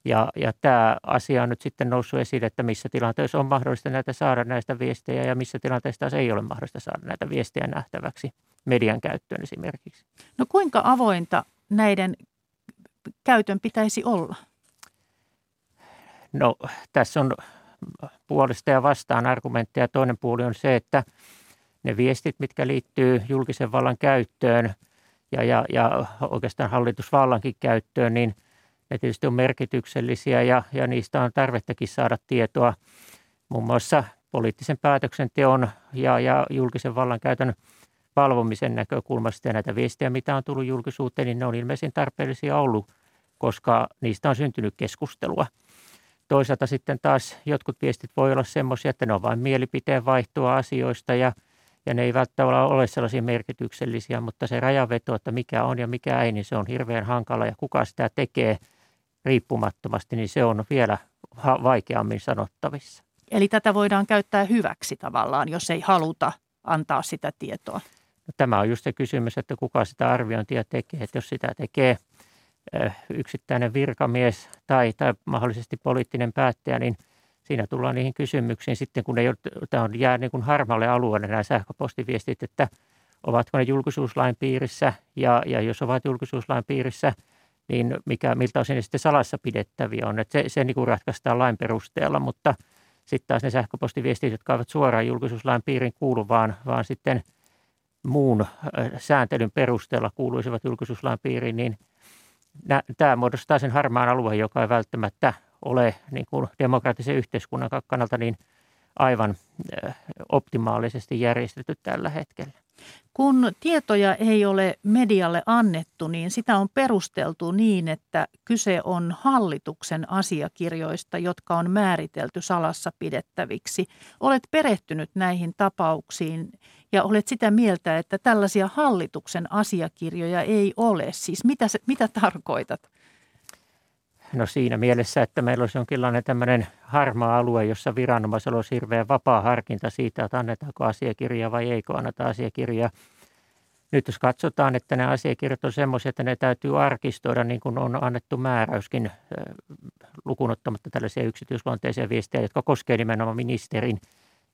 Ja, ja tämä asia on nyt sitten noussut esille, että missä tilanteessa on mahdollista näitä saada näistä viestejä ja missä tilanteessa taas ei ole mahdollista saada näitä viestejä nähtäväksi median käyttöön esimerkiksi. No kuinka avointa näiden käytön pitäisi olla? No tässä on puolesta ja vastaan argumentteja. Toinen puoli on se, että ne viestit, mitkä liittyy julkisen vallan käyttöön – ja, ja, ja oikeastaan hallitusvallankin käyttöön, niin ne tietysti on merkityksellisiä ja, ja niistä on tarvettakin saada tietoa muun muassa poliittisen päätöksenteon ja, ja julkisen vallan käytön valvomisen näkökulmasta. Ja näitä viestejä, mitä on tullut julkisuuteen, niin ne on ilmeisesti tarpeellisia ollut, koska niistä on syntynyt keskustelua. Toisaalta sitten taas jotkut viestit voi olla semmoisia, että ne on vain mielipiteen vaihtoa asioista ja – ja ne ei välttämättä ole sellaisia merkityksellisiä, mutta se rajaveto, että mikä on ja mikä ei, niin se on hirveän hankala ja kuka sitä tekee riippumattomasti, niin se on vielä vaikeammin sanottavissa. Eli tätä voidaan käyttää hyväksi tavallaan, jos ei haluta antaa sitä tietoa. No, tämä on just se kysymys, että kuka sitä arviointia tekee. Että jos sitä tekee yksittäinen virkamies tai, tai mahdollisesti poliittinen päättäjä, niin – siinä tullaan niihin kysymyksiin sitten, kun ne tämä on jää niin kuin harmalle alueelle nämä sähköpostiviestit, että ovatko ne julkisuuslain piirissä ja, ja jos ovat julkisuuslain piirissä, niin mikä, miltä osin ne sitten salassa pidettäviä on. Että se, se niin kuin ratkaistaan lain perusteella, mutta sitten taas ne sähköpostiviestit, jotka ovat suoraan julkisuuslain piirin kuulu, vaan, vaan sitten muun sääntelyn perusteella kuuluisivat julkisuuslain piiriin, niin tämä muodostaa sen harmaan alueen, joka ei välttämättä ole niin kuin demokraattisen yhteiskunnan kannalta niin aivan optimaalisesti järjestetty tällä hetkellä. Kun tietoja ei ole medialle annettu, niin sitä on perusteltu niin, että kyse on hallituksen asiakirjoista, jotka on määritelty salassa pidettäviksi. Olet perehtynyt näihin tapauksiin ja olet sitä mieltä, että tällaisia hallituksen asiakirjoja ei ole. Siis mitä, mitä tarkoitat? No siinä mielessä, että meillä olisi jonkinlainen tämmöinen harmaa alue, jossa viranomaisella olisi hirveän vapaa harkinta siitä, että annetaanko asiakirja vai eikö anneta asiakirjaa. Nyt jos katsotaan, että ne asiakirjat on semmoisia, että ne täytyy arkistoida niin kuin on annettu määräyskin lukunottamatta tällaisia yksityisluonteisia viestejä, jotka koskevat nimenomaan ministerin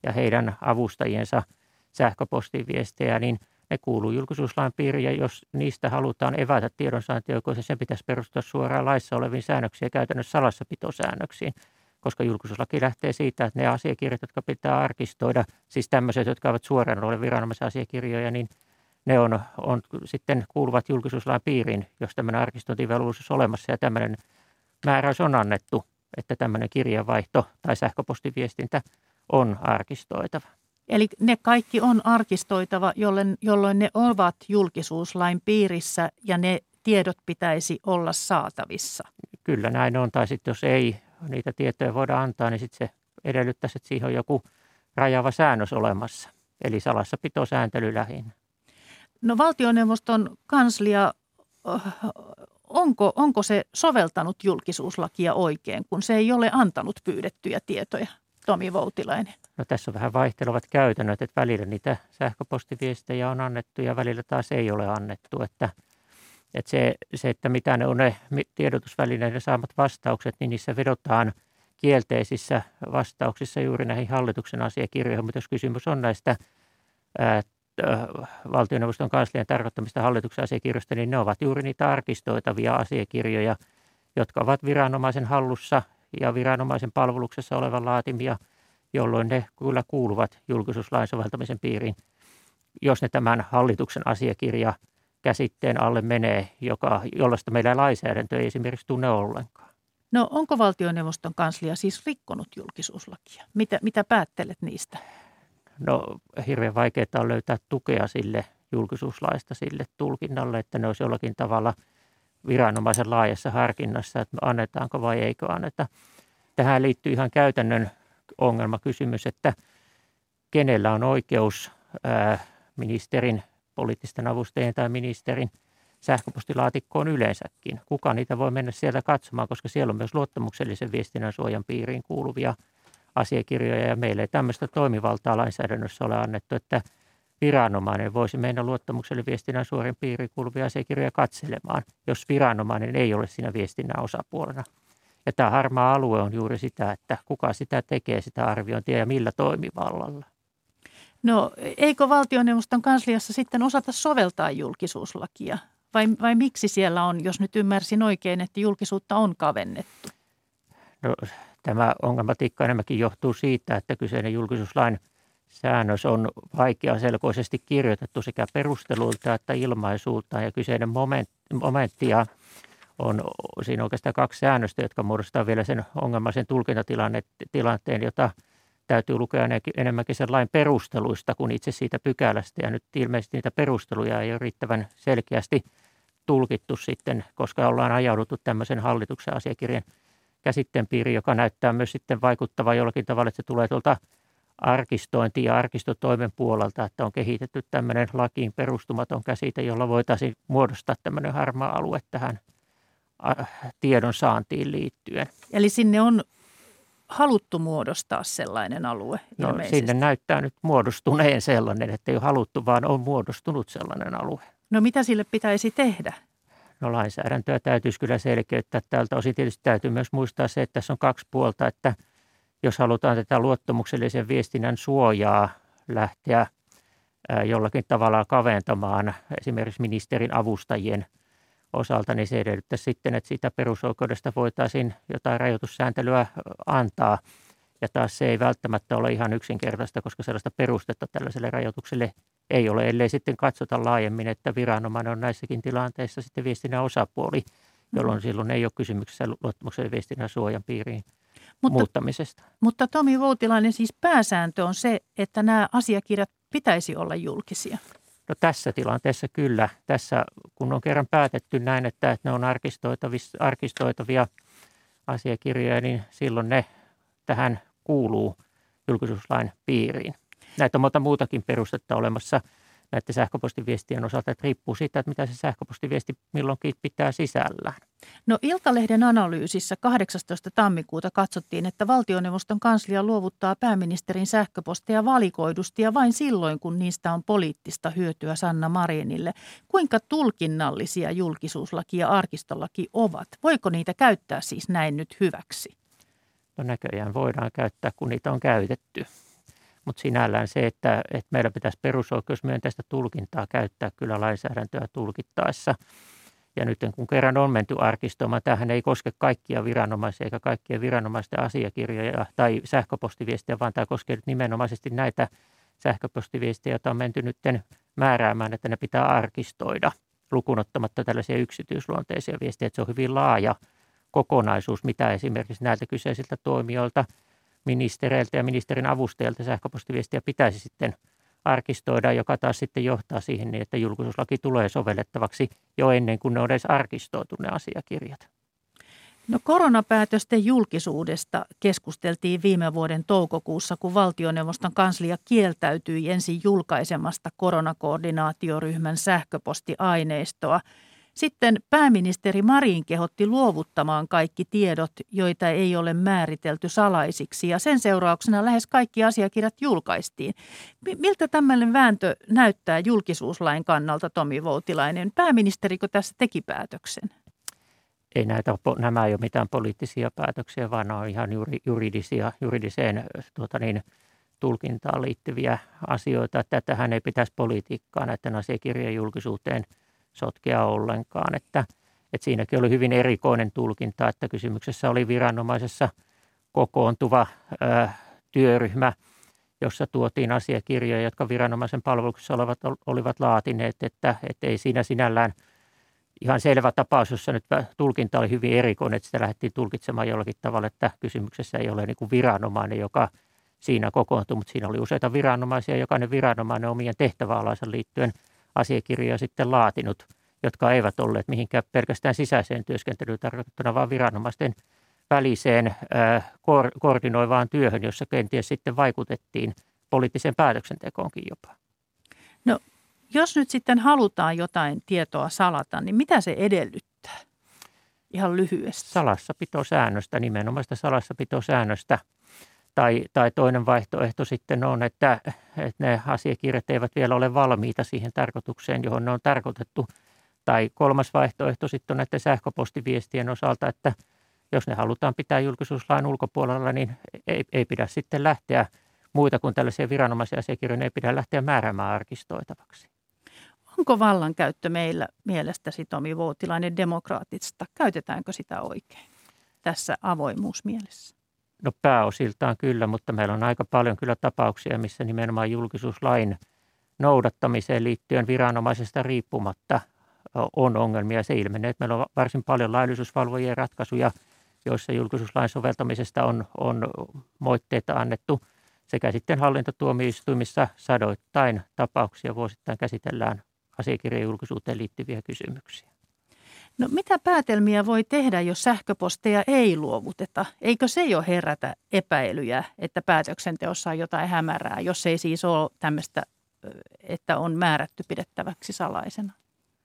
ja heidän avustajiensa sähköpostiviestejä, niin ne kuuluu julkisuuslain piiriin ja jos niistä halutaan evätä tiedonsaantioikeus, sen pitäisi perustua suoraan laissa oleviin säännöksiin ja käytännössä salassapitosäännöksiin koska julkisuuslaki lähtee siitä, että ne asiakirjat, jotka pitää arkistoida, siis tämmöiset, jotka ovat suoraan ole viranomaisasiakirjoja, niin ne on, on, sitten kuuluvat julkisuuslain piiriin, jos tämmöinen arkistointivelvollisuus on olemassa ja tämmöinen määräys on annettu, että tämmöinen kirjeenvaihto tai sähköpostiviestintä on arkistoitava. Eli ne kaikki on arkistoitava, jolloin, jolloin ne ovat julkisuuslain piirissä ja ne tiedot pitäisi olla saatavissa. Kyllä näin on, tai sitten jos ei niitä tietoja voida antaa, niin sitten se edellyttäisi, että siihen on joku rajaava säännös olemassa, eli salassapitosääntely lähinnä. No valtioneuvoston kanslia, onko, onko se soveltanut julkisuuslakia oikein, kun se ei ole antanut pyydettyjä tietoja? Tomi Voutilainen. No tässä on vähän vaihtelevat käytännöt, että välillä niitä sähköpostiviestejä on annettu ja välillä taas ei ole annettu, että – että se, se, että mitä ne on ne tiedotusvälineiden saamat vastaukset, niin niissä vedotaan kielteisissä vastauksissa juuri näihin hallituksen asiakirjoihin. Mutta jos kysymys on näistä ää, valtioneuvoston kanslian tarkoittamista hallituksen asiakirjoista, niin ne ovat juuri niitä arkistoitavia asiakirjoja, jotka ovat viranomaisen hallussa ja viranomaisen palveluksessa olevan laatimia, jolloin ne kyllä kuuluvat julkisuuslain soveltamisen piiriin, jos ne tämän hallituksen asiakirja – käsitteen alle menee, joka, jollaista meillä lainsäädäntö ei esimerkiksi tunne ollenkaan. No onko valtioneuvoston kanslia siis rikkonut julkisuuslakia? Mitä, mitä päättelet niistä? No hirveän vaikeaa on löytää tukea sille julkisuuslaista sille tulkinnalle, että ne olisi jollakin tavalla viranomaisen laajassa harkinnassa, että annetaanko vai eikö anneta. Tähän liittyy ihan käytännön ongelmakysymys, että kenellä on oikeus ministerin poliittisten avustajien tai ministerin sähköpostilaatikkoon yleensäkin. Kuka niitä voi mennä sieltä katsomaan, koska siellä on myös luottamuksellisen viestinnän suojan piiriin kuuluvia asiakirjoja ja meille ei tämmöistä toimivaltaa lainsäädännössä ole annettu, että viranomainen voisi mennä luottamuksellisen viestinnän suorin piiriin kuuluvia asiakirjoja katselemaan, jos viranomainen ei ole siinä viestinnän osapuolena. Ja tämä harmaa alue on juuri sitä, että kuka sitä tekee, sitä arviointia ja millä toimivallalla. No eikö valtioneuvoston kansliassa sitten osata soveltaa julkisuuslakia? Vai, vai miksi siellä on, jos nyt ymmärsin oikein, että julkisuutta on kavennettu? No, tämä ongelmatiikka enemmänkin johtuu siitä, että kyseinen julkisuuslain säännös on vaikeaselkoisesti kirjoitettu sekä perusteluilta että ilmaisulta ja kyseinen moment, momenttia on siinä oikeastaan kaksi säännöstä, jotka muodostavat vielä sen ongelmaisen tulkintatilanteen, jota – täytyy lukea enemmänkin sen lain perusteluista kuin itse siitä pykälästä. Ja nyt ilmeisesti niitä perusteluja ei ole riittävän selkeästi tulkittu sitten, koska ollaan ajauduttu tämmöisen hallituksen asiakirjan käsitteen piiriin, joka näyttää myös sitten vaikuttava jollakin tavalla, että se tulee tuolta arkistointi- ja arkistotoimen puolelta, että on kehitetty tämmöinen lakiin perustumaton käsite, jolla voitaisiin muodostaa tämmöinen harmaa alue tähän tiedon saantiin liittyen. Eli sinne on haluttu muodostaa sellainen alue no, sinne näyttää nyt muodostuneen sellainen, että ei ole haluttu, vaan on muodostunut sellainen alue. No mitä sille pitäisi tehdä? No lainsäädäntöä täytyisi kyllä selkeyttää tältä osin. Tietysti täytyy myös muistaa se, että tässä on kaksi puolta, että jos halutaan tätä luottamuksellisen viestinnän suojaa lähteä jollakin tavalla kaventamaan esimerkiksi ministerin avustajien – osalta, niin se edellyttäisi sitten, että siitä perusoikeudesta voitaisiin jotain rajoitussääntelyä antaa. Ja taas se ei välttämättä ole ihan yksinkertaista, koska sellaista perustetta tällaiselle rajoitukselle ei ole, ellei sitten katsota laajemmin, että viranomainen on näissäkin tilanteissa sitten viestinnän osapuoli, jolloin mm-hmm. silloin ei ole kysymyksessä luottamuksen viestinnän suojan piiriin mutta, muuttamisesta. Mutta Tomi Voutilainen, siis pääsääntö on se, että nämä asiakirjat pitäisi olla julkisia. No tässä tilanteessa kyllä. Tässä kun on kerran päätetty näin, että ne on arkistoitavia asiakirjoja, niin silloin ne tähän kuuluu julkisuuslain piiriin. Näitä on monta muutakin perustetta olemassa näiden sähköpostiviestien osalta, että riippuu siitä, että mitä se sähköpostiviesti milloinkin pitää sisällään. No Iltalehden analyysissä 18. tammikuuta katsottiin, että valtioneuvoston kanslia luovuttaa pääministerin sähköposteja valikoidusti ja vain silloin, kun niistä on poliittista hyötyä Sanna Marinille. Kuinka tulkinnallisia julkisuuslaki ja arkistolaki ovat? Voiko niitä käyttää siis näin nyt hyväksi? No näköjään voidaan käyttää, kun niitä on käytetty. Mutta sinällään se, että, että meillä pitäisi perusoikeusmyönteistä tulkintaa käyttää kyllä lainsäädäntöä tulkittaessa. Ja nyt kun kerran on menty arkistoimaan, tähän ei koske kaikkia viranomaisia eikä kaikkia viranomaisten asiakirjoja tai sähköpostiviestejä, vaan tämä koskee nyt nimenomaisesti näitä sähköpostiviestejä, joita on menty nyt määräämään, että ne pitää arkistoida lukunottamatta tällaisia yksityisluonteisia viestejä, että se on hyvin laaja kokonaisuus, mitä esimerkiksi näiltä kyseisiltä toimijoilta, ministereiltä ja ministerin avustajilta sähköpostiviestiä pitäisi sitten arkistoida, joka taas sitten johtaa siihen niin, että julkisuuslaki tulee sovellettavaksi jo ennen kuin ne on edes arkistoitu ne asiakirjat. No koronapäätösten julkisuudesta keskusteltiin viime vuoden toukokuussa, kun valtioneuvoston kanslia kieltäytyi ensin julkaisemasta koronakoordinaatioryhmän sähköpostiaineistoa. Sitten pääministeri Marin kehotti luovuttamaan kaikki tiedot, joita ei ole määritelty salaisiksi ja sen seurauksena lähes kaikki asiakirjat julkaistiin. Miltä tämmöinen vääntö näyttää julkisuuslain kannalta, Tomi Voutilainen? Pääministerikö tässä teki päätöksen? ei näitä, nämä ei ole mitään poliittisia päätöksiä, vaan ne on ihan juridisia, juridiseen tuota niin, tulkintaan liittyviä asioita. Tätähän ei pitäisi politiikkaa näiden asiakirjojen julkisuuteen sotkea ollenkaan. Että, että siinäkin oli hyvin erikoinen tulkinta, että kysymyksessä oli viranomaisessa kokoontuva ö, työryhmä, jossa tuotiin asiakirjoja, jotka viranomaisen palveluksessa olivat, olivat laatineet, että, että ei siinä sinällään – ihan selvä tapaus, jossa nyt tulkinta oli hyvin erikoinen, että sitä lähdettiin tulkitsemaan jollakin tavalla, että kysymyksessä ei ole niin kuin viranomainen, joka siinä kokoontui, mutta siinä oli useita viranomaisia, jokainen viranomainen omien tehtäväalansa liittyen asiakirjoja sitten laatinut, jotka eivät olleet mihinkään pelkästään sisäiseen työskentelyyn tarkoittuna, vaan viranomaisten väliseen ko- koordinoivaan työhön, jossa kenties sitten vaikutettiin poliittiseen päätöksentekoonkin jopa. No jos nyt sitten halutaan jotain tietoa salata, niin mitä se edellyttää? Ihan lyhyesti. Salassapitosäännöstä, nimenomaista salassapitosäännöstä. Tai, tai toinen vaihtoehto sitten on, että, että ne asiakirjat eivät vielä ole valmiita siihen tarkoitukseen, johon ne on tarkoitettu. Tai kolmas vaihtoehto sitten on näiden sähköpostiviestien osalta, että jos ne halutaan pitää julkisuuslain ulkopuolella, niin ei, ei pidä sitten lähteä muita kuin tällaisia viranomaisia asiakirjoja, ei pidä lähteä määräämään arkistoitavaksi. Onko vallankäyttö meillä mielestäsi Tomi Vuotilainen demokraattista? Käytetäänkö sitä oikein tässä avoimuusmielessä? No pääosiltaan kyllä, mutta meillä on aika paljon kyllä tapauksia, missä nimenomaan julkisuuslain noudattamiseen liittyen viranomaisesta riippumatta on ongelmia. Se ilmenee, että meillä on varsin paljon laillisuusvalvojien ratkaisuja, joissa julkisuuslain soveltamisesta on, on moitteita annettu sekä sitten hallintotuomioistuimissa sadoittain tapauksia vuosittain käsitellään asiakirjan julkisuuteen liittyviä kysymyksiä. No mitä päätelmiä voi tehdä, jos sähköposteja ei luovuteta? Eikö se jo herätä epäilyjä, että päätöksenteossa on jotain hämärää, jos ei siis ole tämmöistä, että on määrätty pidettäväksi salaisena?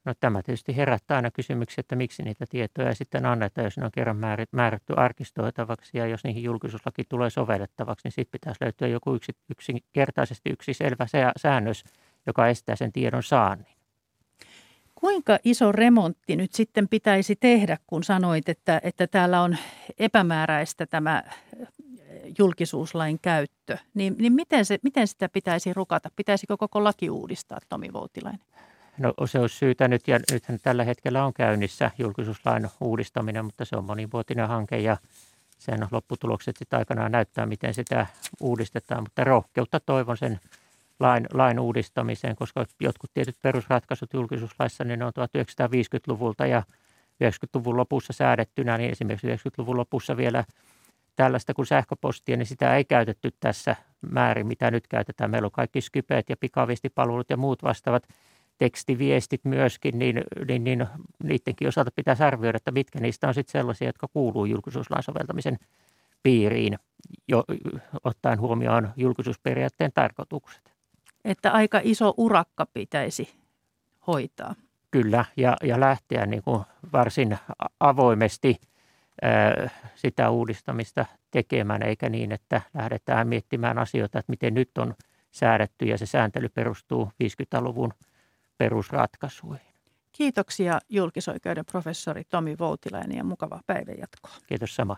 No tämä tietysti herättää aina kysymyksiä, että miksi niitä tietoja sitten annetaan, jos ne on kerran määrätty arkistoitavaksi ja jos niihin julkisuuslaki tulee sovellettavaksi, niin sitten pitäisi löytyä joku yksi, yksinkertaisesti yksi selvä säännös, joka estää sen tiedon saannin. Kuinka iso remontti nyt sitten pitäisi tehdä, kun sanoit, että, että täällä on epämääräistä tämä julkisuuslain käyttö, niin, niin miten, se, miten sitä pitäisi rukata? Pitäisikö koko laki uudistaa, Tomi Voutilainen? No se olisi syytä nyt, ja nythän tällä hetkellä on käynnissä julkisuuslain uudistaminen, mutta se on monivuotinen hanke ja sen lopputulokset sitten aikanaan näyttää, miten sitä uudistetaan, mutta rohkeutta toivon sen lain, lain uudistamiseen, koska jotkut tietyt perusratkaisut julkisuuslaissa, niin ne on 1950-luvulta ja 90-luvun lopussa säädettynä, niin esimerkiksi 90-luvun lopussa vielä tällaista kuin sähköpostia, niin sitä ei käytetty tässä määrin, mitä nyt käytetään. Meillä on kaikki skypeet ja pikaviestipalvelut ja muut vastaavat tekstiviestit myöskin, niin, niin, niin niidenkin osalta pitäisi arvioida, että mitkä niistä on sitten sellaisia, jotka kuuluu julkisuuslain soveltamisen piiriin, jo, ottaen huomioon julkisuusperiaatteen tarkoitukset että aika iso urakka pitäisi hoitaa. Kyllä, ja, ja lähteä niin kuin varsin avoimesti ää, sitä uudistamista tekemään, eikä niin, että lähdetään miettimään asioita, että miten nyt on säädetty ja se sääntely perustuu 50-luvun perusratkaisuihin. Kiitoksia julkisoikeuden professori Tomi Voutilainen ja mukavaa päivänjatkoa. Kiitos sama.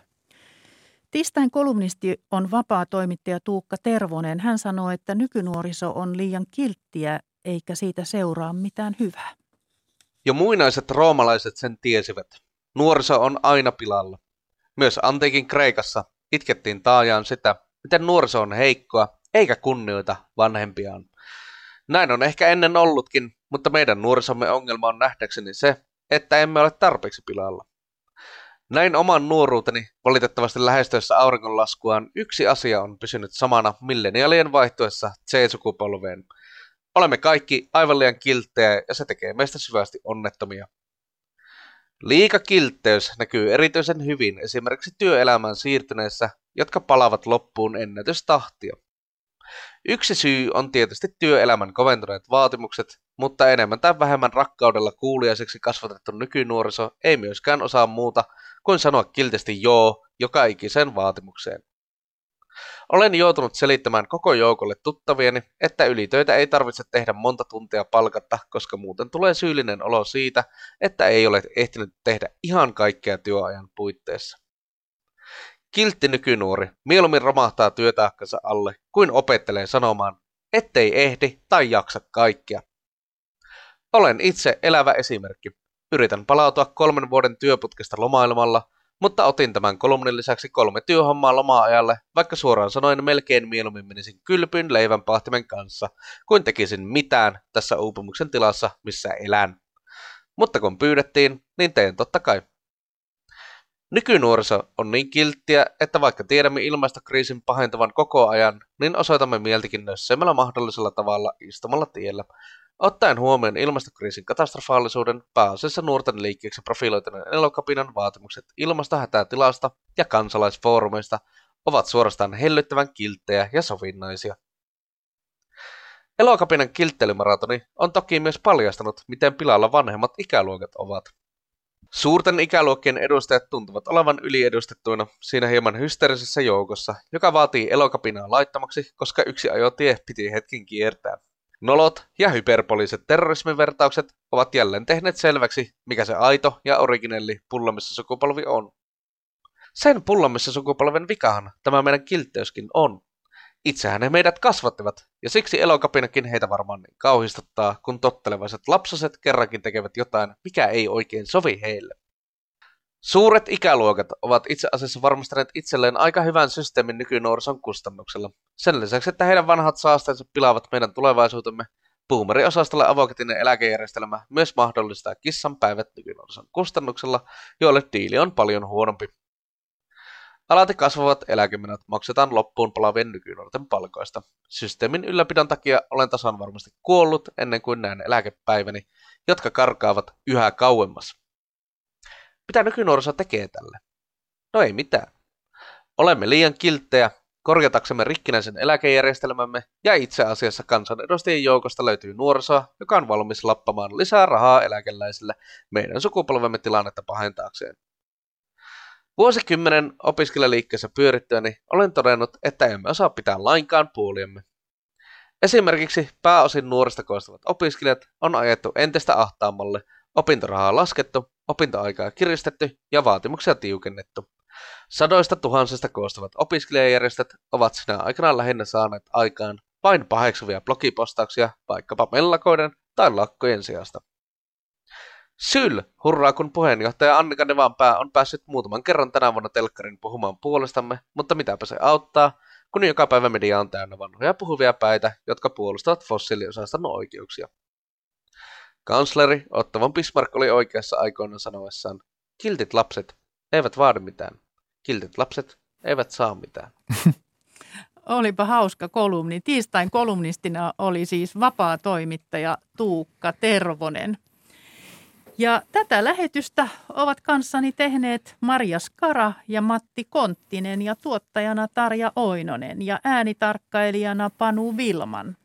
Tiistain kolumnisti on vapaa toimittaja Tuukka Tervonen. Hän sanoo, että nykynuoriso on liian kilttiä eikä siitä seuraa mitään hyvää. Jo muinaiset roomalaiset sen tiesivät. Nuoriso on aina pilalla. Myös antiikin Kreikassa itkettiin taajaan sitä, miten nuoriso on heikkoa eikä kunnioita vanhempiaan. Näin on ehkä ennen ollutkin, mutta meidän nuorisomme ongelma on nähdäkseni se, että emme ole tarpeeksi pilalla. Näin oman nuoruuteni valitettavasti lähestyessä auringonlaskuaan yksi asia on pysynyt samana milleniaalien vaihtuessa C-sukupolveen. Olemme kaikki aivan liian kilttejä ja se tekee meistä syvästi onnettomia. Liika kiltteys näkyy erityisen hyvin esimerkiksi työelämään siirtyneissä, jotka palavat loppuun ennätystahtia. Yksi syy on tietysti työelämän koventuneet vaatimukset, mutta enemmän tai vähemmän rakkaudella kuuliaiseksi kasvatettu nykynuoriso ei myöskään osaa muuta kuin sanoa kiltisti joo joka ikiseen vaatimukseen. Olen joutunut selittämään koko joukolle tuttavieni, että ylitöitä ei tarvitse tehdä monta tuntia palkatta, koska muuten tulee syyllinen olo siitä, että ei ole ehtinyt tehdä ihan kaikkea työajan puitteissa. Kiltti nykynuori mieluummin romahtaa työtaakkansa alle, kuin opettelee sanomaan, ettei ehdi tai jaksa kaikkea. Olen itse elävä esimerkki. Yritän palautua kolmen vuoden työputkesta lomailemalla, mutta otin tämän kolumnin lisäksi kolme työhommaa loma-ajalle, vaikka suoraan sanoen melkein mieluummin menisin kylpyn leivän pahtimen kanssa, kuin tekisin mitään tässä uupumuksen tilassa, missä elän. Mutta kun pyydettiin, niin teen totta kai. Nykynuoriso on niin kilttiä, että vaikka tiedämme ilmastokriisin pahentavan koko ajan, niin osoitamme mieltäkin nösseimmällä mahdollisella tavalla istumalla tiellä, Ottaen huomioon ilmastokriisin katastrofaalisuuden, pääasiassa nuorten liikkeeksi profiloituneen elokapinan vaatimukset ilmastohätätilasta ja kansalaisfoorumeista ovat suorastaan hellyttävän kilttejä ja sovinnaisia. Elokapinan kilttelymaratoni on toki myös paljastanut, miten pilalla vanhemmat ikäluokat ovat. Suurten ikäluokkien edustajat tuntuvat olevan yliedustettuina siinä hieman hysteerisessä joukossa, joka vaatii elokapinaa laittamaksi, koska yksi ajotie piti hetkin kiertää. Nolot ja hyperpoliiset terrorismivertaukset ovat jälleen tehneet selväksi, mikä se aito ja originelli pullamissa sukupolvi on. Sen pullamissa sukupolven vikahan tämä meidän kiltteyskin on. Itsehän he meidät kasvattivat, ja siksi elokapinakin heitä varmaan niin kauhistuttaa, kun tottelevaiset lapsaset kerrankin tekevät jotain, mikä ei oikein sovi heille. Suuret ikäluokat ovat itse asiassa varmistaneet itselleen aika hyvän systeemin nykynuorison kustannuksella. Sen lisäksi, että heidän vanhat saasteensa pilaavat meidän tulevaisuutemme, Boomeri-osastolle avoketinen eläkejärjestelmä myös mahdollistaa kissan päivät nykynuorison kustannuksella, joille diili on paljon huonompi. Alati kasvavat eläkemenot maksetaan loppuun palavien nykynuorten palkoista. Systeemin ylläpidon takia olen tasan varmasti kuollut ennen kuin näen eläkepäiväni, jotka karkaavat yhä kauemmas. Mitä nykynuoriso tekee tälle? No ei mitään. Olemme liian kilttejä korjataksemme rikkinäisen eläkejärjestelmämme ja itse asiassa kansanedustajien joukosta löytyy nuorisoa, joka on valmis lappamaan lisää rahaa eläkeläisille meidän sukupolvemme tilannetta pahentaakseen. Vuosikymmenen opiskelijaliikkeessä pyörittyäni olen todennut, että emme osaa pitää lainkaan puoliemme. Esimerkiksi pääosin nuorista koostuvat opiskelijat on ajettu entistä ahtaammalle, opintorahaa laskettu opintoaikaa kiristetty ja vaatimuksia tiukennettu. Sadoista tuhansista koostuvat opiskelijajärjestöt ovat sinä aikana lähinnä saaneet aikaan vain paheksuvia blogipostauksia vaikkapa mellakoiden tai lakkojen sijasta. Syl hurraa kun puheenjohtaja Annika Nevanpää on päässyt muutaman kerran tänä vuonna telkkarin puhumaan puolestamme, mutta mitäpä se auttaa, kun joka päivä media on täynnä vanhoja puhuvia päitä, jotka puolustavat fossiiliosaston oikeuksia. Kansleri Otto Bismarck oli oikeassa aikoina sanoessaan, kiltit lapset eivät vaadi mitään. Kiltit lapset eivät saa mitään. (laughs) Olipa hauska kolumni. Tiistain kolumnistina oli siis vapaa toimittaja Tuukka Tervonen. Ja tätä lähetystä ovat kanssani tehneet Marja Skara ja Matti Konttinen ja tuottajana Tarja Oinonen ja äänitarkkailijana Panu Vilman.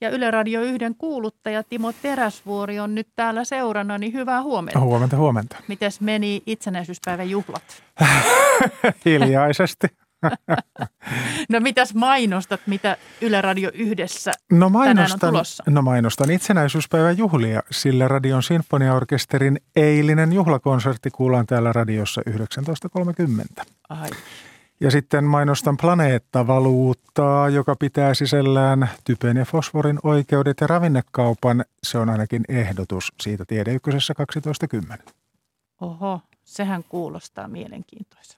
Ja Yle Radio 1 kuuluttaja Timo Teräsvuori on nyt täällä seurana, niin hyvää huomenta. Huomenta, huomenta. Mites meni itsenäisyyspäivän juhlat? (laughs) Hiljaisesti. (laughs) no mitäs mainostat, mitä Yle Radio yhdessä no mainostan, on tulossa? No mainostan itsenäisyyspäivän juhlia, sillä Radion Sinfoniaorkesterin eilinen juhlakonsertti kuullaan täällä radiossa 19.30. Ai. Ja sitten mainostan planeettavaluuttaa, joka pitää sisällään typen ja fosforin oikeudet ja ravinnekaupan. Se on ainakin ehdotus siitä Tiedeykkösessä 12.10. Oho, sehän kuulostaa mielenkiintoiselta.